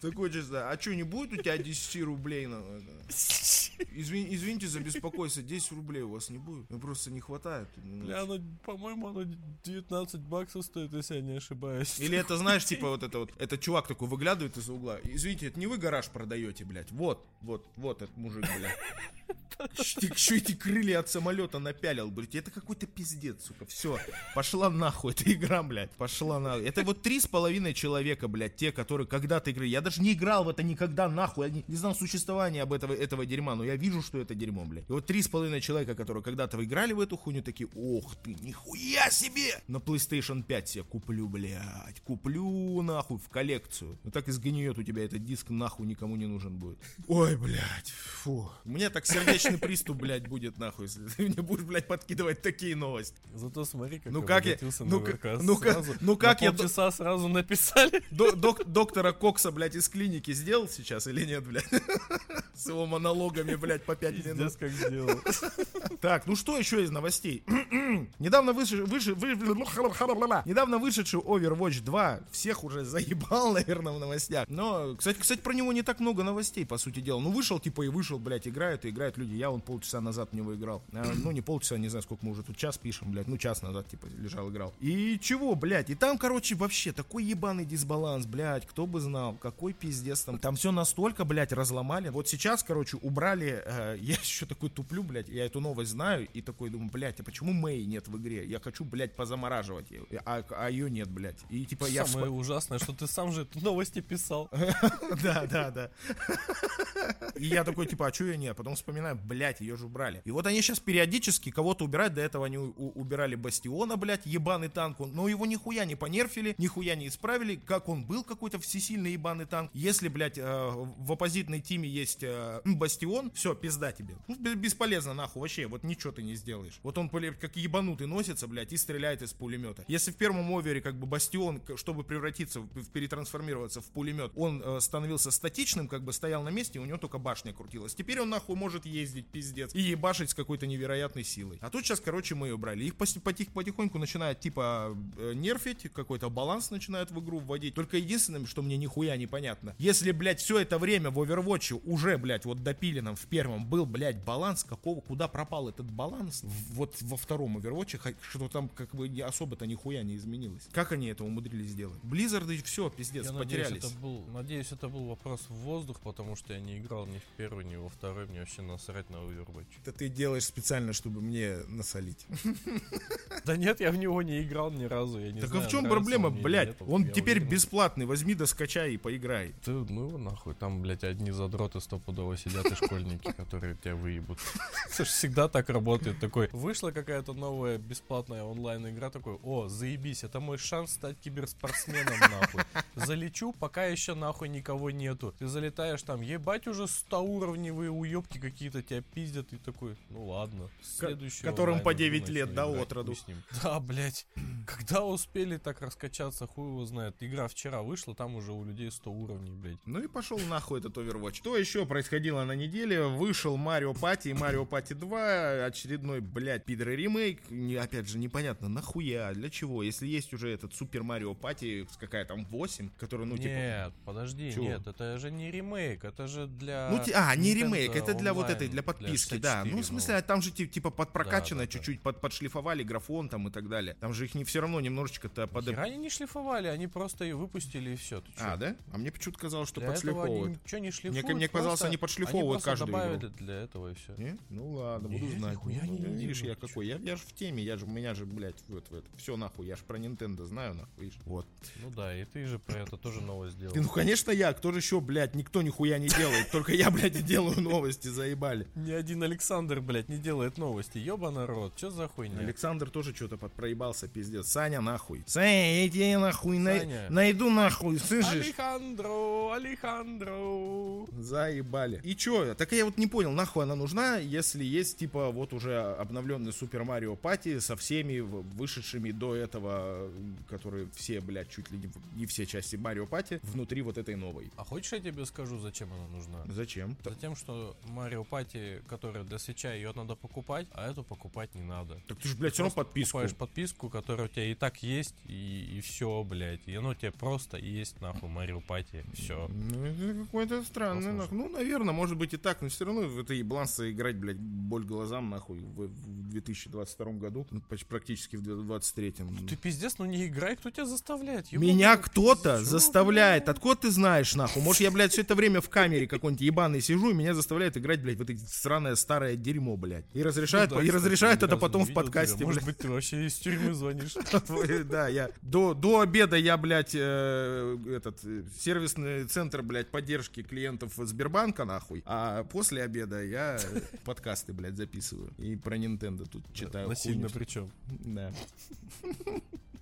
Такой честно, а что, не будет у тебя 10 рублей на это? Извини- извините за беспокойство, 10 рублей у вас не будет? Ну просто не хватает. Бля, оно, по-моему, оно 19 баксов стоит, если я не ошибаюсь. Или это, знаешь, типа вот это вот, этот чувак такой выглядывает из-за угла. Извините, это не вы гараж продаете, блядь. Вот, вот, вот этот мужик, блядь. Еще эти крылья от самолета напялил, блядь. Это какой-то пиздец, сука. Все, пошла нахуй эта игра, блядь. Пошла нахуй. Это вот три с половиной человека, блядь, те, которые когда-то играли. Я даже не играл в это никогда, нахуй. Я не, не знал существования об этого, этого дерьма, но я вижу, что это дерьмо, блядь. И вот три с половиной человека, которые когда-то играли в эту хуйню, такие, ох ты, нихуя себе! На PlayStation 5 себе куплю, блядь. Куплю, нахуй, в коллекцию. Ну так и сгниет у тебя этот диск, нахуй никому не нужен будет. Ой, блядь, фу. У меня так сердечный приступ, блядь, будет, нахуй, если ты мне будешь, блядь, подкидывать такие новости. Зато смотри, как Ну как я- ну на ка- ВК. ну ка- Сразу ну как я- полчаса сразу написали. До- док- доктора Кокса, блядь, из клиники сделал сейчас или нет, блядь? С его монологами, блядь, по 5 минут. Как сделал. Так, ну что еще из новостей? Недавно вышедший, выше, вы- недавно вышедший Overwatch 2 всех уже заебал, наверное, в новостях. Но, кстати, кстати, про него не так много новостей, по сути дела. Ну, вышел, типа, и вышел, блядь, играют, и играют люди. Я вон полчаса назад в него играл. А, ну, не полчаса, не знаю, сколько мы уже тут час пишем, блядь. Ну, час назад, типа, лежал, играл. И чего, блядь? И там, короче, вообще такой ебаный дисбаланс, блядь. Кто бы знал, какой пиздец там. Там все настолько, блядь, разломали. Вот сейчас, короче, убрали... э, я еще такой туплю, блядь, я эту новость знаю, и такой думаю, блядь, а почему Мэй нет в игре? Я хочу, блядь, позамораживать ее, а, а ее нет, блядь. И типа я... Самое ужасное, что ты сам же эту новости писал. Да, да, да. И я такой, типа, а что я нет? Потом вспоминаю, блядь, ее же убрали. И вот они сейчас периодически кого-то убирают, до этого они убирали Бастиона, блядь, ебаный танк, но его нихуя не понерфили, нихуя не исправили, как он был какой-то всесильный ебаный танк. Если, блядь, э, в оппозитной тиме есть э, Бастион, все, пизда тебе. Ну, бе- бесполезно, нахуй, вообще, вот ничего ты не сделаешь. Вот он, блядь, как ебанутый носится, блядь, и стреляет из пулемета. Если в первом овере, как бы, Бастион, чтобы превратиться, перетрансформироваться в пулемет, он э, становился статичным, как бы стоял на месте, и у него только башня крутилась. Теперь он, нахуй, может ездить, пиздец, и ебашить с какой-то невероятной силой. А тут сейчас, короче, мы ее брали. Их потих- потихоньку начинают, типа, э, нерфить, какой-то баланс начинают в игру вводить. Только единственное, что мне нихуя непонятно. Если, блядь, все это время в Overwatch уже, блядь, вот допиленном в первом был, блядь, баланс, какого, куда пропал этот баланс? Вот во втором Overwatch, что там как бы особо-то нихуя не изменилось. Как они это умудрились сделать? Blizzard все, пиздец, Я надеюсь потерялись. это, был, надеюсь, это был вопрос в воздух, потому что я не играл ни в первый, ни во второй. Мне вообще насрать на Overwatch. Это ты делаешь специально, чтобы мне насолить. Да нет, я в него не играл ни разу. Я не так а в чем проблема, блядь? Он теперь бесплатный. Возьми да скачай и поиграй. Ты, ну его нахуй, там, блядь, одни задроты стопудово сидят и школьники, которые тебя выебут. Это ж всегда так работает. Такой, вышла какая-то новая бесплатная онлайн-игра, такой, о, заебись, это мой шанс стать киберспортсменом, нахуй. Залечу, пока еще нахуй никого нету. Ты залетаешь там, ебать уже 100 уровневые уебки какие-то тебя пиздят, и такой, ну ладно. следующий которым по онлайн 9 начну лет, да, играть, от роду. хуй с ним. Да, блядь. Когда успели так раскачаться, хуй его знает. Игра вчера вышла, там уже у людей 100 уровней, блядь. Ну и пошел нахуй этот Overwatch. Что еще происходило на неделе? Вышел Марио Пати и Марио Пати 2. Очередной, блядь, пидор ремейк. Не, опять же, непонятно, нахуя, для чего? Если есть уже этот Супер Марио Пати, какая там, 8, который, ну, типа... нет, подожди, Чего? нет, это же не ремейк, это же для... Ну, ти- а, не Nintendo ремейк, это для вот Online, этой, для подписки, да. 64, Ну, в смысле, а там же ти- типа подпрокачано, Да, да, да. чуть-чуть под, подшлифовали графон там и так далее. Там же их не все равно немножечко-то под... Хера они не шлифовали, они просто и выпустили и все. А, да? А мне почему-то казалось, что Для этого подшлифовывают. они ничего не шлифуют. мне казалось, просто- они подшлифовывают они просто каждую игру. добавили для этого и все. Не? Ну ладно, буду Нет, знать. нихуя Ну, не видишь, я какой. Я, я же в теме, я же, у меня же, блядь, вот, вот, все нахуй, я же про Nintendo знаю, нахуй. видишь. Вот. Ну да, и ты же про это тоже новость сделал. Ты, ну, конечно, я, кто же еще, блядь, никто нихуя не делает, только я, блядь, и делаю новости, заебали. Ни один Александр, блядь, не делает новости. Ёба народ, что за хуйня? Александр тоже что-то подпроебался, пиздец. Саня, нахуй. Саня, я тебе нахуй най- найду нахуй, слышишь? Алехандро, Алехандро. Заебали. И чё? Так я вот не понял, нахуй она нужна, если есть, типа, вот уже обновленный Супер Марио Пати со всеми вышедшими до этого, которые все, блядь, чуть ли не, не все части Марио Пати внутри вот этой новой. А хочешь я тебе скажу, зачем она нужна? Зачем? Затем, что Марио Пати, которая для свеча, ее надо покупать, а эту покупать не надо. Так ты же, блядь, все равно подписку. покупаешь подписку, которая у тебя и так есть, и, и все, блядь. И оно у тебя просто есть, нахуй, Марио Пати. Все. Ну, это какой-то странный, нахуй. Ну, наверное, может быть и так, но все равно в это ебланство играть, блядь, боль глазам, нахуй, в, в 2022 году, ну, почти практически в 2023. Ты пиздец, ну не играй, кто тебя заставляет? ёбаный Меня кто-то заставляет. блядь? Откуда ты знаешь, нахуй? Может, я, блядь, все это время в камере какой-нибудь ебаный сижу, и меня заставляют играть, блядь, в это сраное старое дерьмо, блядь. И разрешают, Ну да, и разрешают это потом в подкасте, тебя. Может блядь. быть, ты вообще из тюрьмы звонишь? Да, я до, до обеда я, блядь, э, этот э, сервисный центр, блядь, поддержки клиентов Сбербанка, нахуй. А после обеда я подкасты, блядь, записываю. И про Nintendo тут читаю. Насильно причем. Да.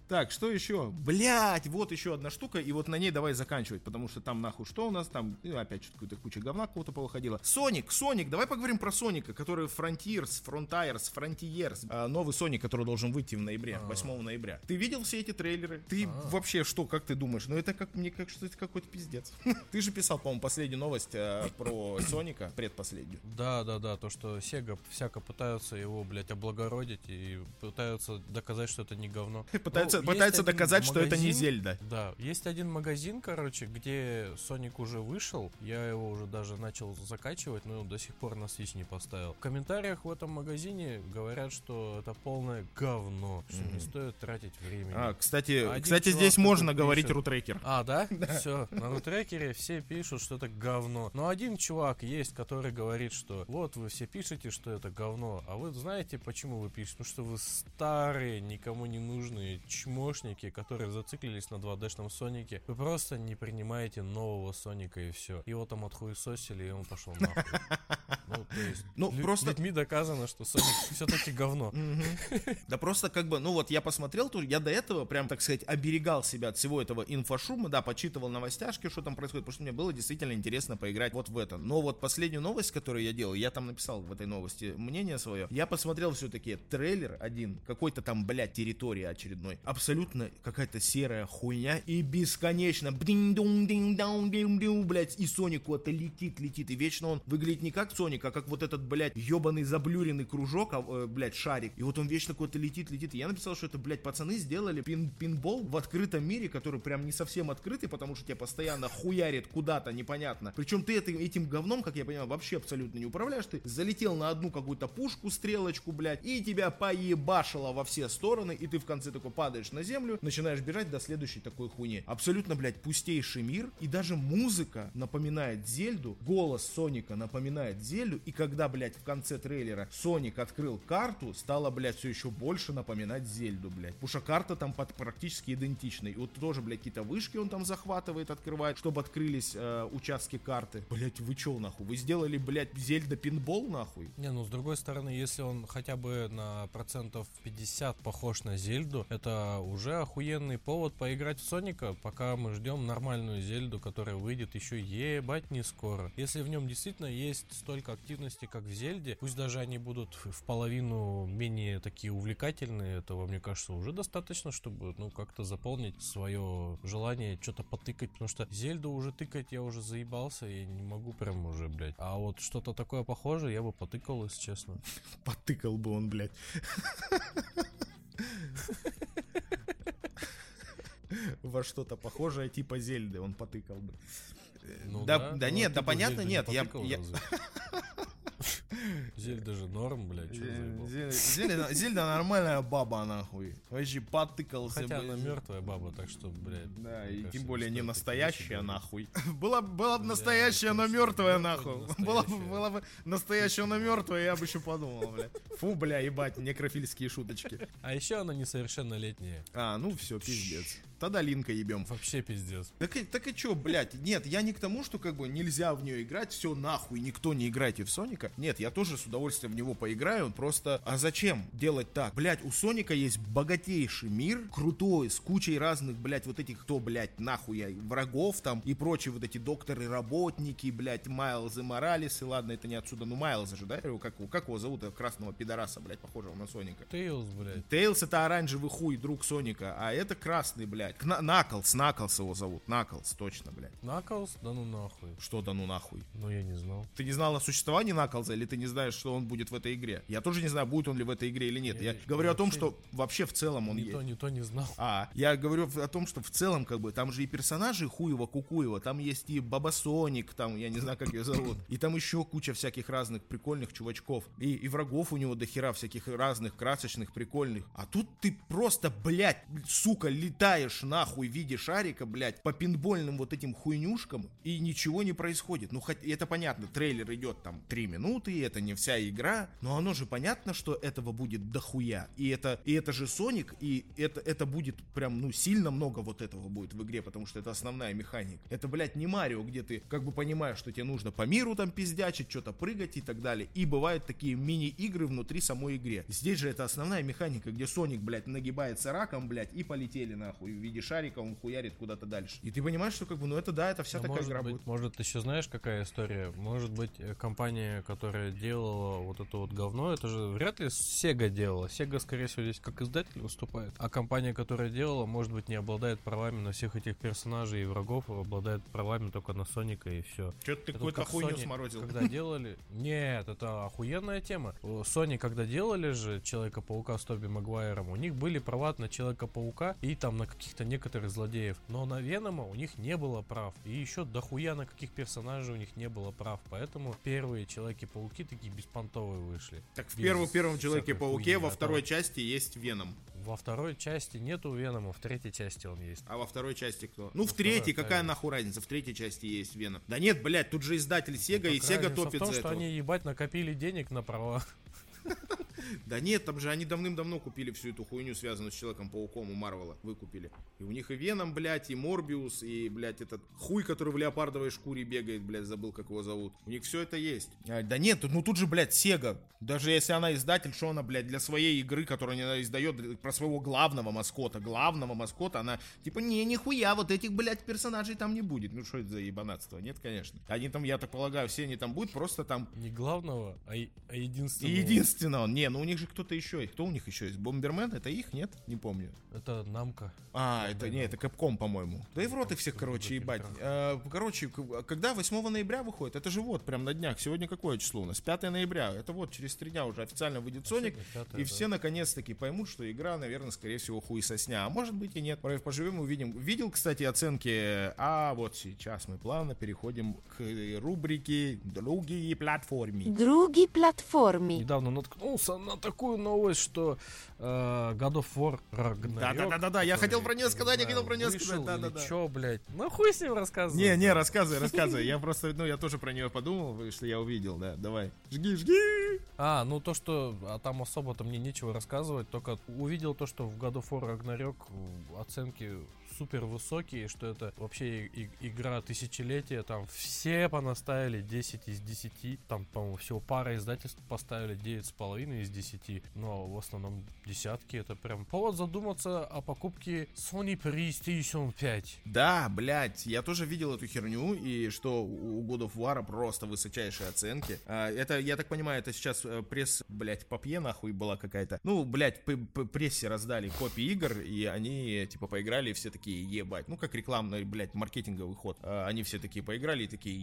Так, что еще? Блять, вот еще одна штука, и вот на ней давай заканчивать, потому что там нахуй что у нас там, ну, опять что-то какая-то куча говна кого-то повыходила. Соник, Соник, давай поговорим про Соника, который Frontiers, Frontiers, Frontiers, а, новый Соник, который должен выйти в ноябре, 8 ноября. Ты видел все эти трейлеры? Ты вообще что, как ты думаешь? Ну это как мне как что это какой-то пиздец. Ты же писал, по-моему, последнюю новость э, про Соника, предпоследнюю. Да, да, да, то, что Сега всяко пытаются его, блядь, облагородить и пытаются доказать, что это не говно. Пытаются, Ну, есть пытаются один доказать, что это не магазин, Зельда. Да, есть один магазин, короче, где Соник уже вышел, я его уже даже начал закачивать, но до сих пор на Switch не поставил. В комментариях в этом магазине говорят, что это полное говно, что не стоит тратить время. А, кстати, Один кстати, здесь можно говорить пишет. рутрекер. А, да? Все, на рутрекере все пишут, что это говно. Но один чувак есть, который говорит, что вот вы все пишете, что это говно, а вы знаете, почему вы пишете? Потому что вы старые, никому не нужные чмошники, которые зациклились на 2D-шном Сонике. Вы просто не принимаете нового Соника и все. Его там отхуесосили, и он пошел нахуй. Ну то есть, Ну, лю- просто- людьми доказано, что Соник все-таки говно. Да просто как бы, ну вот я посмотрел, я до этого прям, так сказать, оберегал себя от всего этого инфошума, да, почитывал новостяшки, что там происходит, потому что мне было действительно интересно поиграть вот в это. Но вот последнюю новость, которую я делал, я там написал в этой новости мнение свое, я посмотрел все-таки трейлер один, какой-то там, блядь, территории очередной, абсолютно какая-то серая хуйня и бесконечно, бдинь-дун-динь-даун-динь-динь, блядь, и Соник куда-то летит, летит, и вечно он выглядит не как Соник, а как вот этот, блядь, ебаный заблюренный кружок, а, э, блядь, шарик, и вот он вечно куда-то летит, летит, и я написал, что это, блядь, пацаны сделали пин пинбол в открытом мире, который прям не совсем открытый, потому что тебя постоянно хуярит куда-то, непонятно. Причем ты это- этим говном, как я понимаю, вообще абсолютно не управляешь, ты залетел на одну какую-то пушку, стрелочку, блядь, и тебя поебашило во все стороны, и ты в конце такой падаешь на землю, начинаешь бежать до следующей такой хуйни. Абсолютно, блядь, пустейший мир, и даже музыка напоминает Зельду, голос Соника напоминает Зельду, и когда, блядь, в конце трейлера Соник открыл карту, стало, блядь, все еще больше напоминать Зельду, блядь. Что карта там под- практически идентична. И вот тоже, блядь, какие-то вышки он там захватывает, открывает, чтобы открылись э, участки карты. Блядь, вы чё, нахуй? Вы сделали, блядь, Зельда пинбол, нахуй? Не, ну с другой стороны, если он хотя бы на процентов 50 похож на Зельду, это уже охуенный повод поиграть в Соника, пока мы ждем нормальную Зельду, которая выйдет еще ебать не скоро. Если в нем действительно есть столько активности, как в Зельде, пусть даже они будут в половину менее такие увлекательные, этого, мне кажется, уже достаточно, чтобы, ну, как-то заполнить свое желание что-то потыкать, потому что Зельду уже тыкать я уже заебался, и не могу прям уже, блядь. А вот что-то такое похожее я бы потыкал, если честно. Потыкал бы он, блядь. Во что-то похожее типа Зельды он потыкал бы. Ну да, да, Ну, нет, а да понятно, нет, я, я- разве? Зельда же норм, блядь, что заебал. Зельда, Зельда- Зельда нормальная баба, нахуй. Вообще потыкался. Хотя блядь. она мертвая баба, так что, блядь. Да, и кажется, тем более не настоящая, нахуй. Была, была бы настоящая, но мертвая, нахуй. Была, была бы настоящая, но мертвая, я бы еще подумал, бля. Фу, бля, ебать, некрофильские шуточки. А еще она несовершеннолетняя. А, ну все, пиздец. Тогда Линка ебем. Вообще пиздец. Так, и- так и чё, блядь, нет, я не к тому, что как бы нельзя в нее играть, все нахуй, никто не играйте в Соника. Нет, я тоже с удовольствием в него поиграю, просто, а зачем делать так? Блядь, у Соника есть богатейший мир, крутой, с кучей разных, блядь, вот этих, кто, блядь, нахуй, я, врагов там, и прочие вот эти докторы-работники, блядь, Майлзы, Моралесы, ладно, это не отсюда, ну Майлза же, да, его, как, его- как его зовут, этого красного пидораса, блядь, похожего на Соника. Тейлз, блядь. Тейлс это оранжевый хуй, друг Соника, а это красный, блядь. Кна- Наклс, Наклс его зовут. Наклс, точно, блядь. Наклз? Да ну нахуй. Что да ну нахуй? Ну я не знал. Ты не знал о существовании Наклза, или ты не знаешь, что он будет в этой игре? Я тоже не знаю, будет он ли в этой игре или нет. Я, Я- говорю о том, что вообще в целом он есть. то, ни то не знал. А, я говорю о том, что в целом, как бы, там же и персонажи Хуева, Кукуева, там есть и Баба Соник, там, я не знаю, как ее зовут, и там еще куча всяких разных прикольных чувачков, и, и врагов у него дохера всяких разных, красочных, прикольных. А тут ты просто, блядь, сука, летаешь нахуй в виде шарика, блядь, по пинбольным вот этим хуйнюшкам, и ничего не происходит. Ну, хоть это понятно, трейлер идет там 3 минуты, и это не вся игра, но оно же понятно, что этого будет дохуя. И это, и это же Соник, и это, это будет прям, ну, сильно много вот этого будет в игре, потому что это основная механика. Это, блядь, не Марио, где ты как бы понимаешь, что тебе нужно по миру там пиздячить, что-то прыгать и так далее. И бывают такие мини-игры внутри самой игре. Здесь же это основная механика, где Соник, блядь, нагибается раком, блядь, и полетели нахуй. В виде шарика он хуярит куда-то дальше. И ты понимаешь, что как бы, ну это да, это вся А такая может игра быть, будет. может, еще знаешь, какая история? Может быть, э, компания, которая делала вот это вот говно, это же вряд ли Sega делала. Sega, скорее всего, здесь как издатель выступает. А компания, которая делала, может быть, не обладает правами на всех этих персонажей и врагов, а обладает правами только на Соника и все. Что-то ты Это какую-то как хуйню Sony, сморозил. Когда делали... Нет, это охуенная тема. Sony, когда делали же Человека-паука с Тоби Магуайром, у них были права на Человека-паука и там на каких-то некоторых злодеев. Но на Венома у них не было прав. И еще дохуя на каких персонажей у них не было прав. Поэтому первые Человеки-пауки такие беспонтовые вышли. Так в первом, первом Человеке-пауке во а второй то- части есть Веном. Во второй части нету Венома, в третьей части он есть. А во второй части кто? Ну, в второй третьей, какая оставили. нахуй разница? В третьей части есть Веном. Да нет, блядь, тут же издатель Сега, и Так Сега разница топит в том, за что этого. они, ебать, накопили денег на права. Да нет, там же они давным-давно купили всю эту хуйню, связанную с Человеком-пауком у Марвела. Выкупили. И у них и Веном, блядь, и Морбиус, и, блядь, этот хуй, который в леопардовой шкуре бегает, блядь, забыл, как его зовут. У них все это есть. А, да нет, ну тут же, блядь, Сега. Даже если она издатель, что она, блядь, для своей игры, которую она издает про своего главного маскота, главного маскота, она типа, не, нихуя, вот этих, блядь, персонажей там не будет. Ну что это за ебанатство? Нет, конечно. Они там, я так полагаю, все они там будут, просто там... Не главного, а, а И единственного. Единственного. Не, ну у них же кто-то еще есть. Кто у них еще есть? Бомбермен? Это их, нет? Не помню. Это намка. А, это не, это Капком, по-моему. Да и в рот их всех, короче, ебать. Э, Короче, к- когда 8 ноября выходит? Это же вот, прям на днях. Сегодня какое число у нас? 5 ноября. Это вот, через три дня уже официально выйдет Соник. Сегодня пятое, И да. все наконец-таки поймут, что игра, наверное, скорее всего, хуй сосня. А может быть и нет. Поживем, увидим. Видел, кстати, оценки. А вот сейчас мы плавно переходим к рубрике «Другие платформы». Drugi platformi. Недавно наткнулся на такую новость, что э, God of War Ragnarok, Да-да-да-да, я хотел про неё который, сказать, я хотел про знаю, сказать, вышел или да-да-да. Чё, блядь? Ну хуй с ним рассказывай. Не, не, рассказывай, рассказывай. Я просто, ну, я тоже про нее подумал, что я увидел, да. Давай. Жги, жги. А, ну то, что а там особо-то мне нечего рассказывать, только увидел то, что в God of War Ragnarok э, оценки супер высокие, что это вообще и- и- игра тысячелетия, там все понаставили 10 из 10, там, по-моему, всего пара издательств поставили 9,5 из 10, но в основном десятки, это прям повод задуматься о покупке Sony PlayStation 5. Да, блядь, я тоже видел эту херню, и что у God of War просто высочайшие оценки. А, это, я так понимаю, это сейчас э, пресс, блядь, попье нахуй была какая-то. Ну, п- прессе раздали копии игр, и они, типа, поиграли, все такие, ебать. Ну, как рекламный, блядь, маркетинговый ход. А, они все такие поиграли, и такие,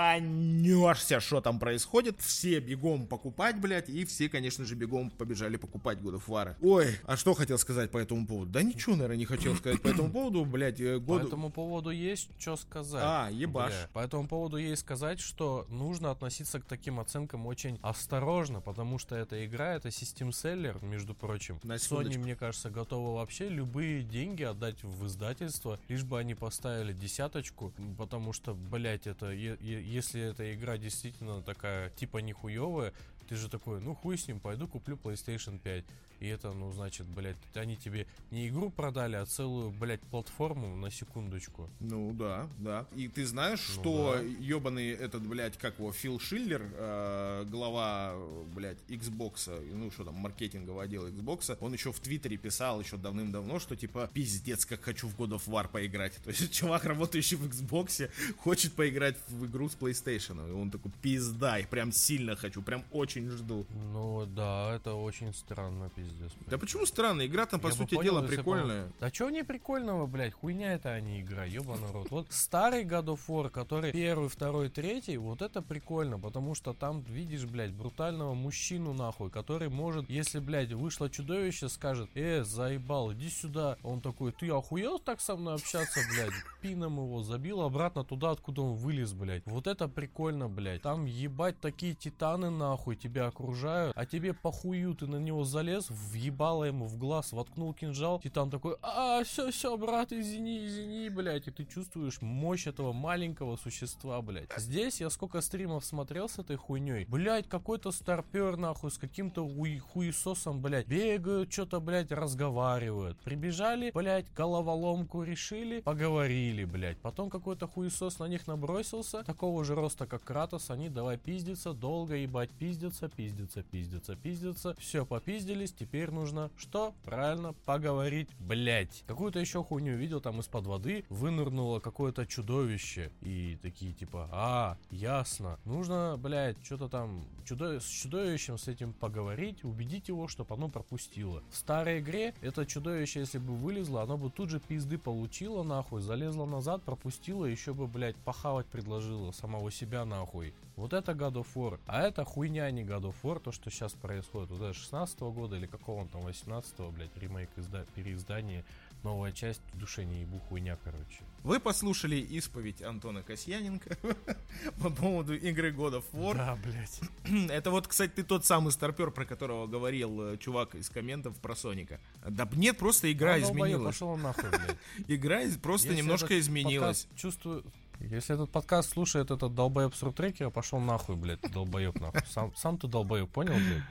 ебанешься, что там происходит. Все бегом покупать, блядь, и все, конечно же, бегом побежали покупать God of War. Ой, а что хотел сказать по этому поводу? Да ничего, наверное, не хотел сказать по этому поводу, блядь. э, По God... этому поводу есть что сказать. А, ебаш. Бля, По этому поводу есть сказать, что нужно относиться к таким оценкам очень осторожно, потому что эта игра, это систем-селлер, между прочим. На Sony, мне кажется, готова вообще любые деньги отдать в издательство, лишь бы они поставили десяточку, потому что, блять, это, е- е- если эта игра действительно такая, типа, нихуевая, ты же такой, ну хуй с ним, пойду куплю PlayStation 5. И это, ну, значит, блядь, они тебе не игру продали, а целую, блядь, платформу на секундочку. Ну да, да. И ты знаешь, Ну что да. ебаный этот, блядь, как его, Фил Шиллер, э, глава, блядь, Xbox, ну что там, маркетингового отдела Xbox, он еще в Твиттере писал еще давным-давно, что типа, пиздец, как хочу в God of War поиграть. То есть чувак, работающий в Xbox, хочет поиграть в игру с PlayStation. И он такой, пизда, и прям сильно хочу, прям очень жду. Ну да, это очень странно, пиздец. Да почему странно? Игра там, по Я бы сути понял, дела, бы прикольная. он- Да чего не прикольного, блядь? Хуйня это, а не игра, ебаный рот. Вот старый God of War, который первый, второй, третий, вот это прикольно, потому что там видишь, блядь, брутального мужчину нахуй, который может, если, блядь, вышло чудовище, скажет, э, заебал, иди сюда. Он такой, ты охуел так со мной общаться, блядь? Пином его забил обратно туда, откуда он вылез, блядь. Вот это прикольно, блядь. Там ебать такие титаны нахуй тебя окружают, а тебе похую, ты на него залез, въебало ему в глаз, воткнул кинжал, титан такой, а, все, все, брат, извини, извини, блядь, и ты чувствуешь мощь этого маленького существа, блядь. Здесь я сколько стримов смотрел с этой хуйней, блядь, какой-то старпер, нахуй, с каким-то хуй- хуесосом, блядь, бегают, что-то, блядь, разговаривают. Прибежали, блядь, головоломку решили, поговорили, блядь. Потом какой-то хуесос на них набросился, такого же роста, как Кратос, они давай пиздиться, долго ебать, пиздиться, пиздиться, пиздиться, пиздиться. Все, попиздились, теперь нужно что? Правильно, поговорить, блядь. Какую-то еще хуйню видел, там из-под воды вынырнуло какое-то чудовище. И такие типа, а, ясно. Нужно, блядь, что-то там чудо... с чудовищем с этим поговорить, убедить его, чтобы оно пропустило. В старой игре это чудовище, если бы вылезло, оно бы тут же пизды получило, нахуй, залезло назад, пропустило, еще бы, блядь, похавать предложило самого себя, нахуй. Вот это God of War. А это хуйня, а не God of War, то, что сейчас происходит. Вот это 16 года или какого он там, 18 блядь, ремейк, изда... переиздание, новая часть, в душе не ебу хуйня, короче. Вы послушали исповедь Антона Касьяненко по поводу игры God of War. Да, блядь. Это вот, кстати, ты тот самый старпер, про которого говорил э, чувак из комментов про Соника. Да нет, просто игра А, изменилась. Пошел нахуй, блядь. Игра из- просто Если немножко изменилась. Чувствую... Если этот подкаст слушает этот долбоеб с рутрекера, пошел нахуй, блядь, долбоеб нахуй. Сам, сам ты долбоеб, понял, блядь?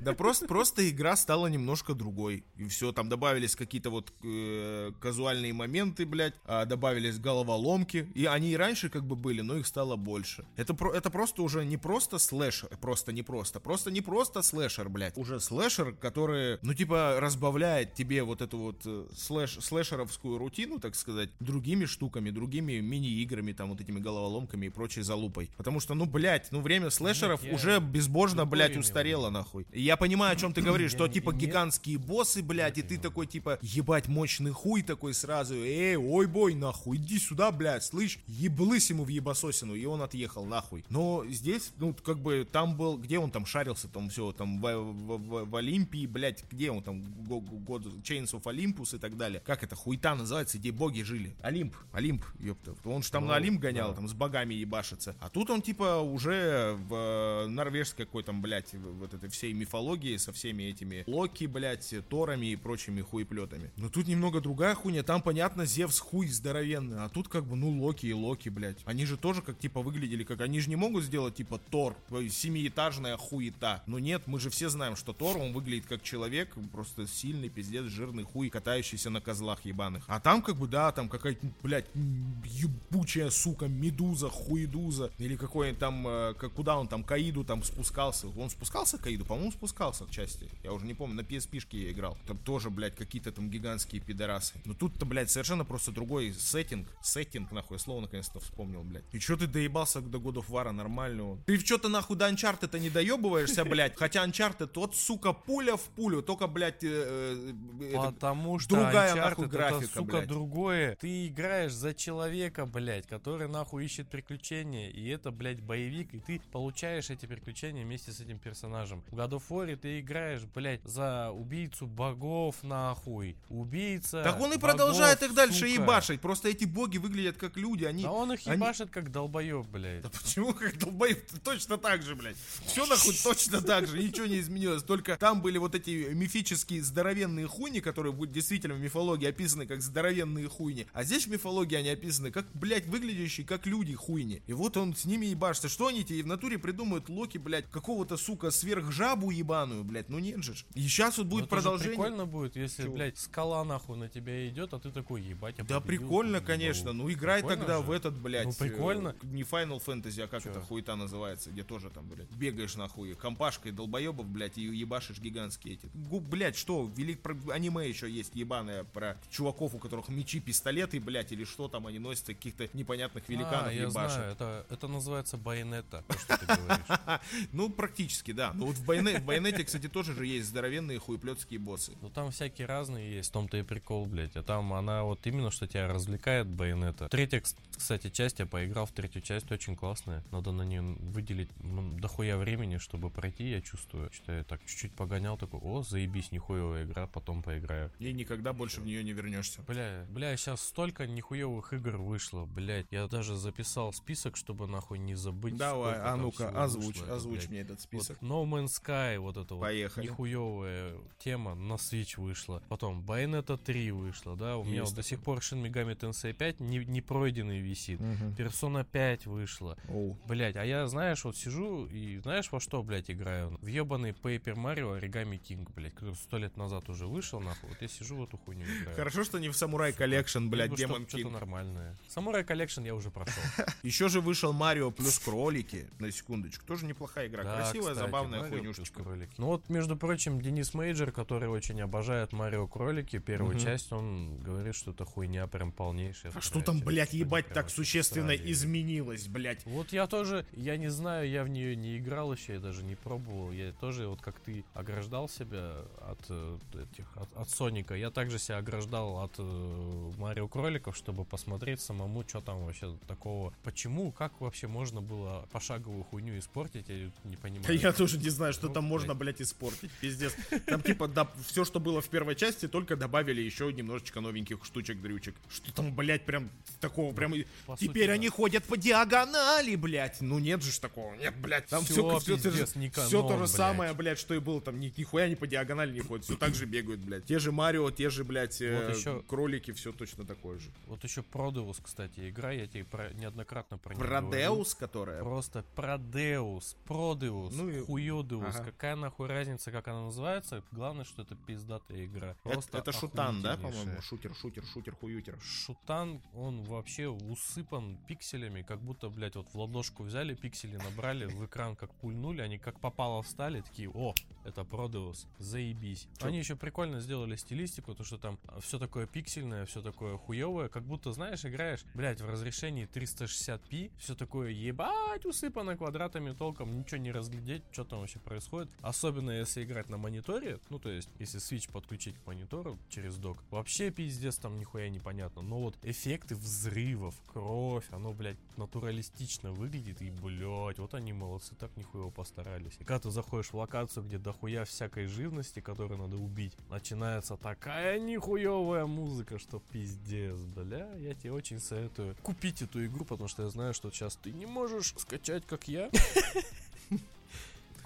Да просто, просто игра стала немножко другой. И все, там добавились какие-то вот э, казуальные моменты, блядь, а, добавились головоломки. И они и раньше как бы были, но их стало больше. Это, про, это просто уже не просто слэшер, просто не просто, просто не просто слэшер, блядь. Уже слэшер, который, ну типа, разбавляет тебе вот эту вот э, слэш, слэшеровскую рутину, так сказать, другими штуками, другими мини-играми, там вот этими головоломками и прочей залупой. Потому что, ну, блядь, ну время слэшеров я уже безбожно, блядь, имел в устарело, нахуй. И я понимаю, о чем ты говоришь, что типа гигантские боссы, блядь, и ты такой, типа, ебать, мощный хуй такой сразу, эй, ой, бой, нахуй, иди сюда, блядь, слышь, еблыс ему в ебасосину, и он отъехал, нахуй. Но здесь, ну, как бы, там был, где он там шарился, там все, там в, в- в- в Олимпии, блядь, где он там, го- го- год, Chains of Olympus и так далее. Как это, хуйта называется, где боги жили? Олимп, Олимп, ёпта. Он же там Ну, на Олимп гонял, да. там с богами ебашится. А тут он, типа, уже в э, норвежской какой там, блядь, в- вот этой всей мифологии со всеми этими Локи, блядь, Торами и прочими хуеплетами. Но тут немного другая хуйня. Там, понятно, Зевс хуй здоровенный, а тут как бы, ну, Локи и Локи, блядь. Они же тоже как, типа, выглядели как... Они же не могут сделать, типа, Тор, семиэтажная хуета. Но нет, мы же все знаем, что Тор, он выглядит как человек, просто сильный, пиздец, жирный хуй, катающийся на козлах ебаных. А там, как бы, да, там какая-то, блядь, ебучая, сука, медуза, хуедуза. Или какой-нибудь там, э, как, куда он там, Каиду там спускался. Он спускался Каиду? По-моему, спускался в части. Я уже не помню, на PSP-шке я играл. Там тоже, блядь, какие-то там гигантские пидорасы. Но тут-то, блядь, совершенно просто другой сеттинг. Сеттинг, нахуй, слово наконец-то вспомнил, блядь. И чё ты доебался до God of War нормального? Ты в чё-то нахуй до Uncharted не доебываешься, блядь? Хотя Uncharted, вот, сука, пуля в пулю, только, блядь, э, э, это- Потому что другая, Uncharted нахуй, это, графика, сука, блядь. другое. Ты играешь за человека, блядь, который нахуй ищет приключения. И это, блядь, боевик, и ты получаешь эти приключения вместе с этим персонажем. В God of War ты играешь, блядь, за убийцу богов, нахуй. Убийца. Так он и богов, продолжает их дальше сука. ебашить. Просто эти боги выглядят как люди, они... Да он их они- ебашит как долбоеб, блядь. Да почему как долбоеб? Точно так же, блядь. Все нахуй точно так же, ничего не изменилось. Только там были вот эти мифические здоровенные хуйни, которые действительно в мифологии описаны как здоровенные хуйни. А здесь в мифологии они описаны как, блядь, выглядящие как люди хуйни. И вот он с ними ебашится. Что они тебе в натуре придумают Локи, блядь, какого-то, сука, сверхжабу ебаную, блядь. Ну нет же. И сейчас вот будет Ну, это же продолжение. прикольно будет, если, Чего? блядь, скала нахуй на тебя идет, а ты такой, ебать, я Да победил, прикольно, конечно. балу». Ну играй Прикольно тогда же. в этот, блядь. Ну, прикольно. э, Не Final Fantasy, а как Чё? это хуета называется, где тоже там, блядь, бегаешь нахуй компашкой долбоебов, блядь, и ебашишь гигантские эти. Гу, блядь, что, велик про аниме еще есть ебаное про чуваков, у которых мечи, пистолеты, блядь, или что там они носят, каких-то непонятных великанов а, я ебашат. знаю, это, это называется байонета, то, что ты говоришь. Ну, практически, да. Ну вот в, Байоне- в Байонете, кстати, тоже же есть здоровенные хуеплетские боссы. Ну там всякие разные есть, в том-то и прикол, блядь. А там она вот именно, что тебя развлекает, байонета. Третья, кс- кстати, часть, я поиграл в третью часть, очень классная. Надо на нее выделить м, дохуя времени, чтобы пройти, я чувствую. Что я так чуть-чуть погонял, такой, о, заебись, нихуевая игра, потом поиграю. И никогда больше в нее не вернешься. Бля, бля, сейчас столько нихуевых игр вышло, блядь. Я даже записал список, чтобы нахуй не забыть. Давай, а ну-ка, озвучь, вышло. Это, озвучь блядь, мне этот список. Вот No Man's Sky, вот это Поехали. вот нихуевая тема на Switch вышла. Потом Bayonetta 3 вышла, да, у меня Есть вот до сих пор Shin Megami Tensei 5 не, не пройденный висит. Мгм. Persona 5 вышла. Оу. Блять, а я, знаешь, вот сижу и знаешь во что, блядь, играю? В ебаный Paper Mario Origami King, блядь, который сто лет назад уже вышел, нахуй. Вот я сижу в эту хуйню играю. Хорошо, что не в Samurai Collection, блядь, Либо Демон что-то нормальное. Samurai Collection я уже прошел. Еще же вышел Марио плюс кролики, на секундочку. Тоже неплохая игра. Красивая, забавная Плюс кролики. Ну вот, между прочим, Денис Мейджер, который очень обожает Марио Кролики, первую Мгм. часть, он говорит, что это хуйня прям полнейшая. А что там, часть, блядь, ебать, так существенно срали. изменилось, блядь? Вот я тоже, я не знаю, я в нее не играл еще, я даже не пробовал. Я тоже, вот как ты ограждал себя от э, этих, от, от Соника, я также себя ограждал от э, Марио Кроликов, чтобы посмотреть самому, что там вообще такого. Почему, как вообще можно было пошаговую хуйню испортить, я не понимаю. Я тоже не знаю, что там можно, блядь. испортить. Пиздец. Там, типа, да, все, что было в первой части, только добавили еще немножечко новеньких штучек-дрючек. Что там, блядь, прям такого, прям... по сути, Теперь да. они ходят по диагонали, блядь. Ну нет же такого. Нет, блядь. Там все, все, пиздец, не все то канон, же блядь. самое, блядь, что и было. Там ни, нихуя не по диагонали не ходят. Все так же бегают, блядь. Те же Марио, те же, блядь, э, Вот ещё- кролики, все точно такой же. Вот еще Продеус, кстати, игра, я тебе про- неоднократно про. Продеус, которая... Просто Продеус, Продеус, Ну и- Хуёдеус. Ага. Какая нахуй разница, как она называется? Главное, что это пиздатая игра. Это, Просто это шутан, да, по-моему? Шутер, шутер, шутер, хуютер. Шутан, он вообще усыпан пикселями, как будто, блядь, вот в ладошку взяли, пиксели набрали, в экран как пульнули, они как попало встали, такие, о, это Продеус, заебись. Чё? Они еще прикольно сделали стилистику, то что там все такое пиксельное, все такое хуевое, как будто, знаешь, играешь, блядь, в разрешении 360p, все такое ебать усыпано квадратами, толком ничего не разглядеть, что там вообще происходит. Особенно если играть на мониторе, ну то есть, если Switch подключить к монитору через док, вообще пиздец там нихуя непонятно. Но вот эффекты взрывов, кровь, оно, блядь, натуралистично выглядит и, блядь, вот они молодцы, так нихуево постарались. И когда ты заходишь в локацию, где дохуя всякой живности, которую надо убить, начинается такая нихуевая музыка, что пиздец, бля. Я тебе очень советую купить эту игру, потому что я знаю, что сейчас ты не можешь скачать, как я.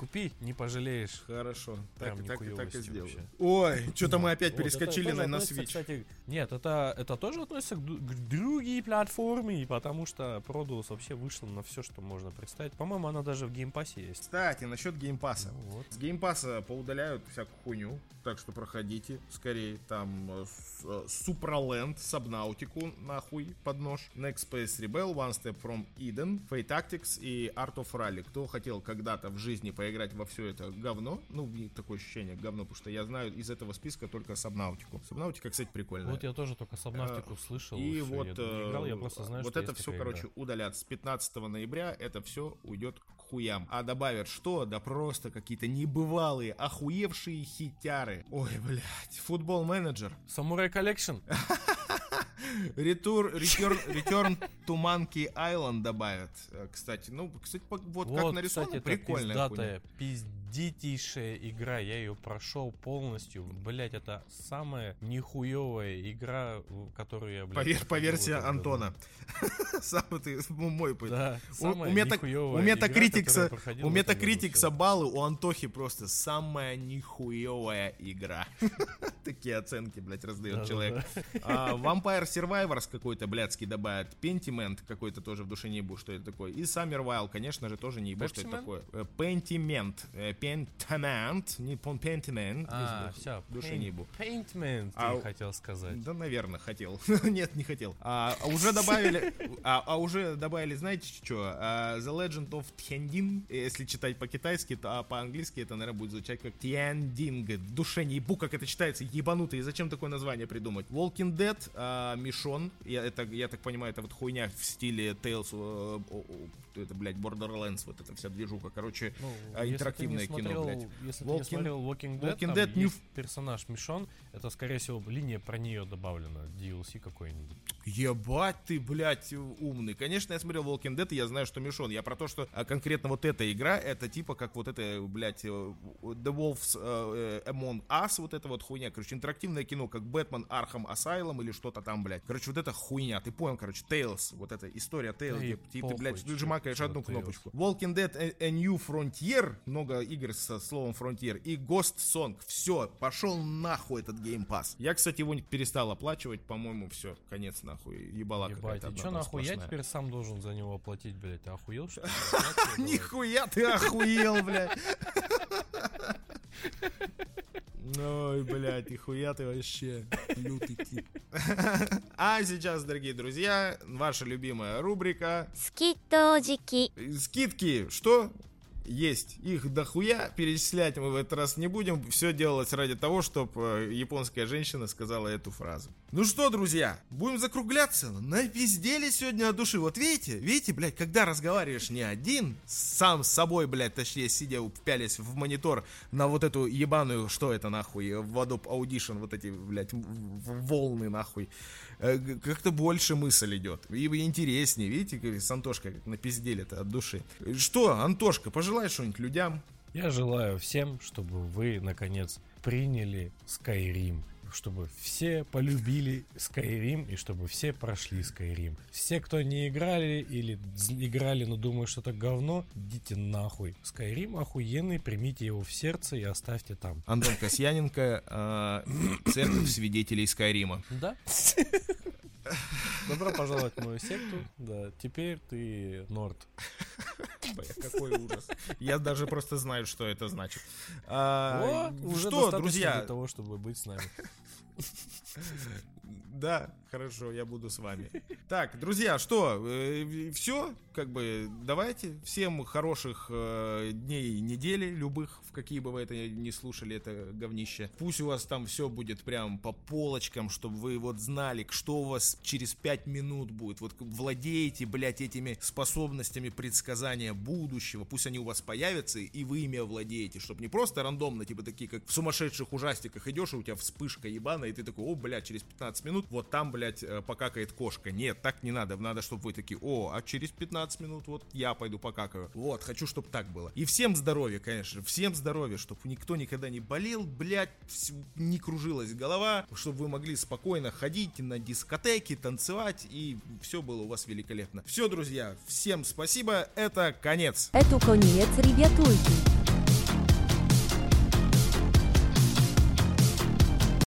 Купи, не пожалеешь. Хорошо, так, Прям так, так и сделаю. вообще. Ой, что-то мы опять перескочили на, на Switch. кстати, нет, это, это тоже относится к, к другие платформе, потому что Продус вообще вышла на все, что можно представить. По-моему, она даже в Game Pass е есть. Кстати, насчет Game Pass а. Ну вот. С Game Pass а поудаляют всякую хуйню, так что проходите скорее. Там э, с- э, Supraland, Subnautica, нахуй, под нож. Next Space Rebel, One Step from Eden, Fate Tactics и Art of Rally. Кто хотел когда-то в жизни поиграть во все это говно, ну, такое ощущение говно, потому что я знаю из этого списка только Subnautica. Subnautica, кстати, прикольная. Вот я тоже только Сабнавтику слышал. И всё, вот, я играл, я просто э, знаю, вот это все, короче, игра. удалят. С 15 ноября это все уйдет к хуям. А добавят что? Да просто какие-то небывалые, охуевшие хитяры. Ой, блядь, Football Manager. Samurai Collection. Return, return, return to Monkey Island добавят. Э, Кстати, ну, кстати, по- вот, как Вот, нарисовано, кстати, это прикольная пиздитейшая игра. Я ее прошел полностью. Блять, это самая нихуевая игра, которую я, блядь, По, вер- по версии году. Антона. Сам ты, мой путь. Да, У, самая у, у Метакритикса, у Метакритикса баллы, у Антохи просто самая нихуевая игра. Такие оценки, блядь, раздает человек. А, Vampire Survivors какой-то блядский добавят. Pentiment какой-то тоже в душе не ебу, что это такое. И Summer Wild, конечно же, тоже не ебу, что это такое. Э, Pentiment. Pentiment. Не Pentiment. А, все, в душе не ебу. Paintment, А ты у- хотел сказать. Да, наверное, хотел. Нет, не хотел. А, а уже добавили, а, а уже добавили, знаете что? А, The Legend of Tiandin. Если читать по-китайски, то а по-английски это, наверное, будет звучать как Tianding. Душе не ебу, как это читается, ебанутый. И зачем такое название придумать? Walking Dead, а, Мишон. Я, это, я так понимаю, это вот хуйня в стиле Tales, это, блядь, Borderlands, вот эта вся движуха. Короче, Ну, а, если интерактивное кино, смотрел- блядь. Если Walking- ты не смотрел Walking Dead, Walking там Dead New- есть персонаж Мишон, это, скорее всего, линия про нее добавлена, DLC какой-нибудь. Ебать ты, блядь, умный. Конечно, я смотрел Walking Dead, и я знаю, что Мишон. Я про то, что а, конкретно вот эта игра, это типа как вот это, блядь, э, The Wolves э, э, Among Us, вот эта вот хуйня. Короче, интерактивное кино, как Бэтмен Arkham Asylum или что-то там, блядь. Короче, вот это хуйня, ты понял, короче, Tales, вот эта история Tales, где ты, ты, блядь, жмакаешь одну кнопочку. Walking Dead A, New Frontier, много игр со словом Frontier, и Ghost Song. Все, пошел нахуй этот Game Pass. Я, кстати, его перестал оплачивать, по-моему, все, конец нахуй. Ебала Ебать, и что нахуй я теперь сам должен за него оплатить, блядь? Ты охуел, что? Нихуя ты охуел, блядь! Ой, блядь, нихуя ты вообще лютый тип. А сейчас, дорогие друзья, ваша любимая рубрика... Скидожики. Скидки, что? есть. Их дохуя перечислять мы в этот раз не будем. Все делалось ради того, чтобы э, японская женщина сказала эту фразу. Ну что, друзья, будем закругляться. Напиздели сегодня от души. Вот видите, видите, блядь, когда разговариваешь не один, сам с собой, блядь, точнее, сидя, пялись в монитор на вот эту ебаную, что это нахуй, в Adobe Audition, вот эти, блядь, волны нахуй. Э, Как-то больше мысль идет. И интереснее, видите, с Антошкой как напиздели-то от души. Что, Антошка, пожелай что-нибудь людям. Я желаю всем, чтобы вы, наконец, приняли Skyrim чтобы все полюбили Skyrim и чтобы все прошли Skyrim. Все, кто не играли или играли, но думают, что это говно, идите нахуй. Skyrim охуенный, примите его в сердце и оставьте там. Антон Касьяненко, э, церковь свидетелей Скайрима. Да? Добро пожаловать в мою секту. Да, теперь ты Норд. Бля, какой ужас. Я даже просто знаю, что это значит. А, О, уже что, друзья? для того, чтобы быть с нами. Да, хорошо, я буду с вами. Так, друзья, что, все, как бы, давайте. Всем хороших э, дней недели, любых, в какие бы вы это не слушали, это говнище. Пусть у вас там все будет прям по полочкам, чтобы вы вот знали, что у вас через 5 минут будет. Вот владеете, блядь, этими способностями предсказания будущего. Пусть они у вас появятся, и вы ими овладеете. Чтобы не просто рандомно, типа такие, как в сумасшедших ужастиках идешь, и у тебя вспышка ебаная, и ты такой, о, блядь, через 15 минут вот там, блядь, э, покакает кошка. Нет, так не надо. Надо, чтобы вы такие, о, а через 15 минут вот я пойду покакаю. Вот, хочу, чтобы так было. И всем здоровья, конечно. Всем здоровья, чтобы никто никогда не болел, блядь, не кружилась голова, чтобы вы могли спокойно ходить на дискотеки, танцевать, и все было у вас великолепно. Все, друзья, всем спасибо, это конец. Это конец, ребятульки.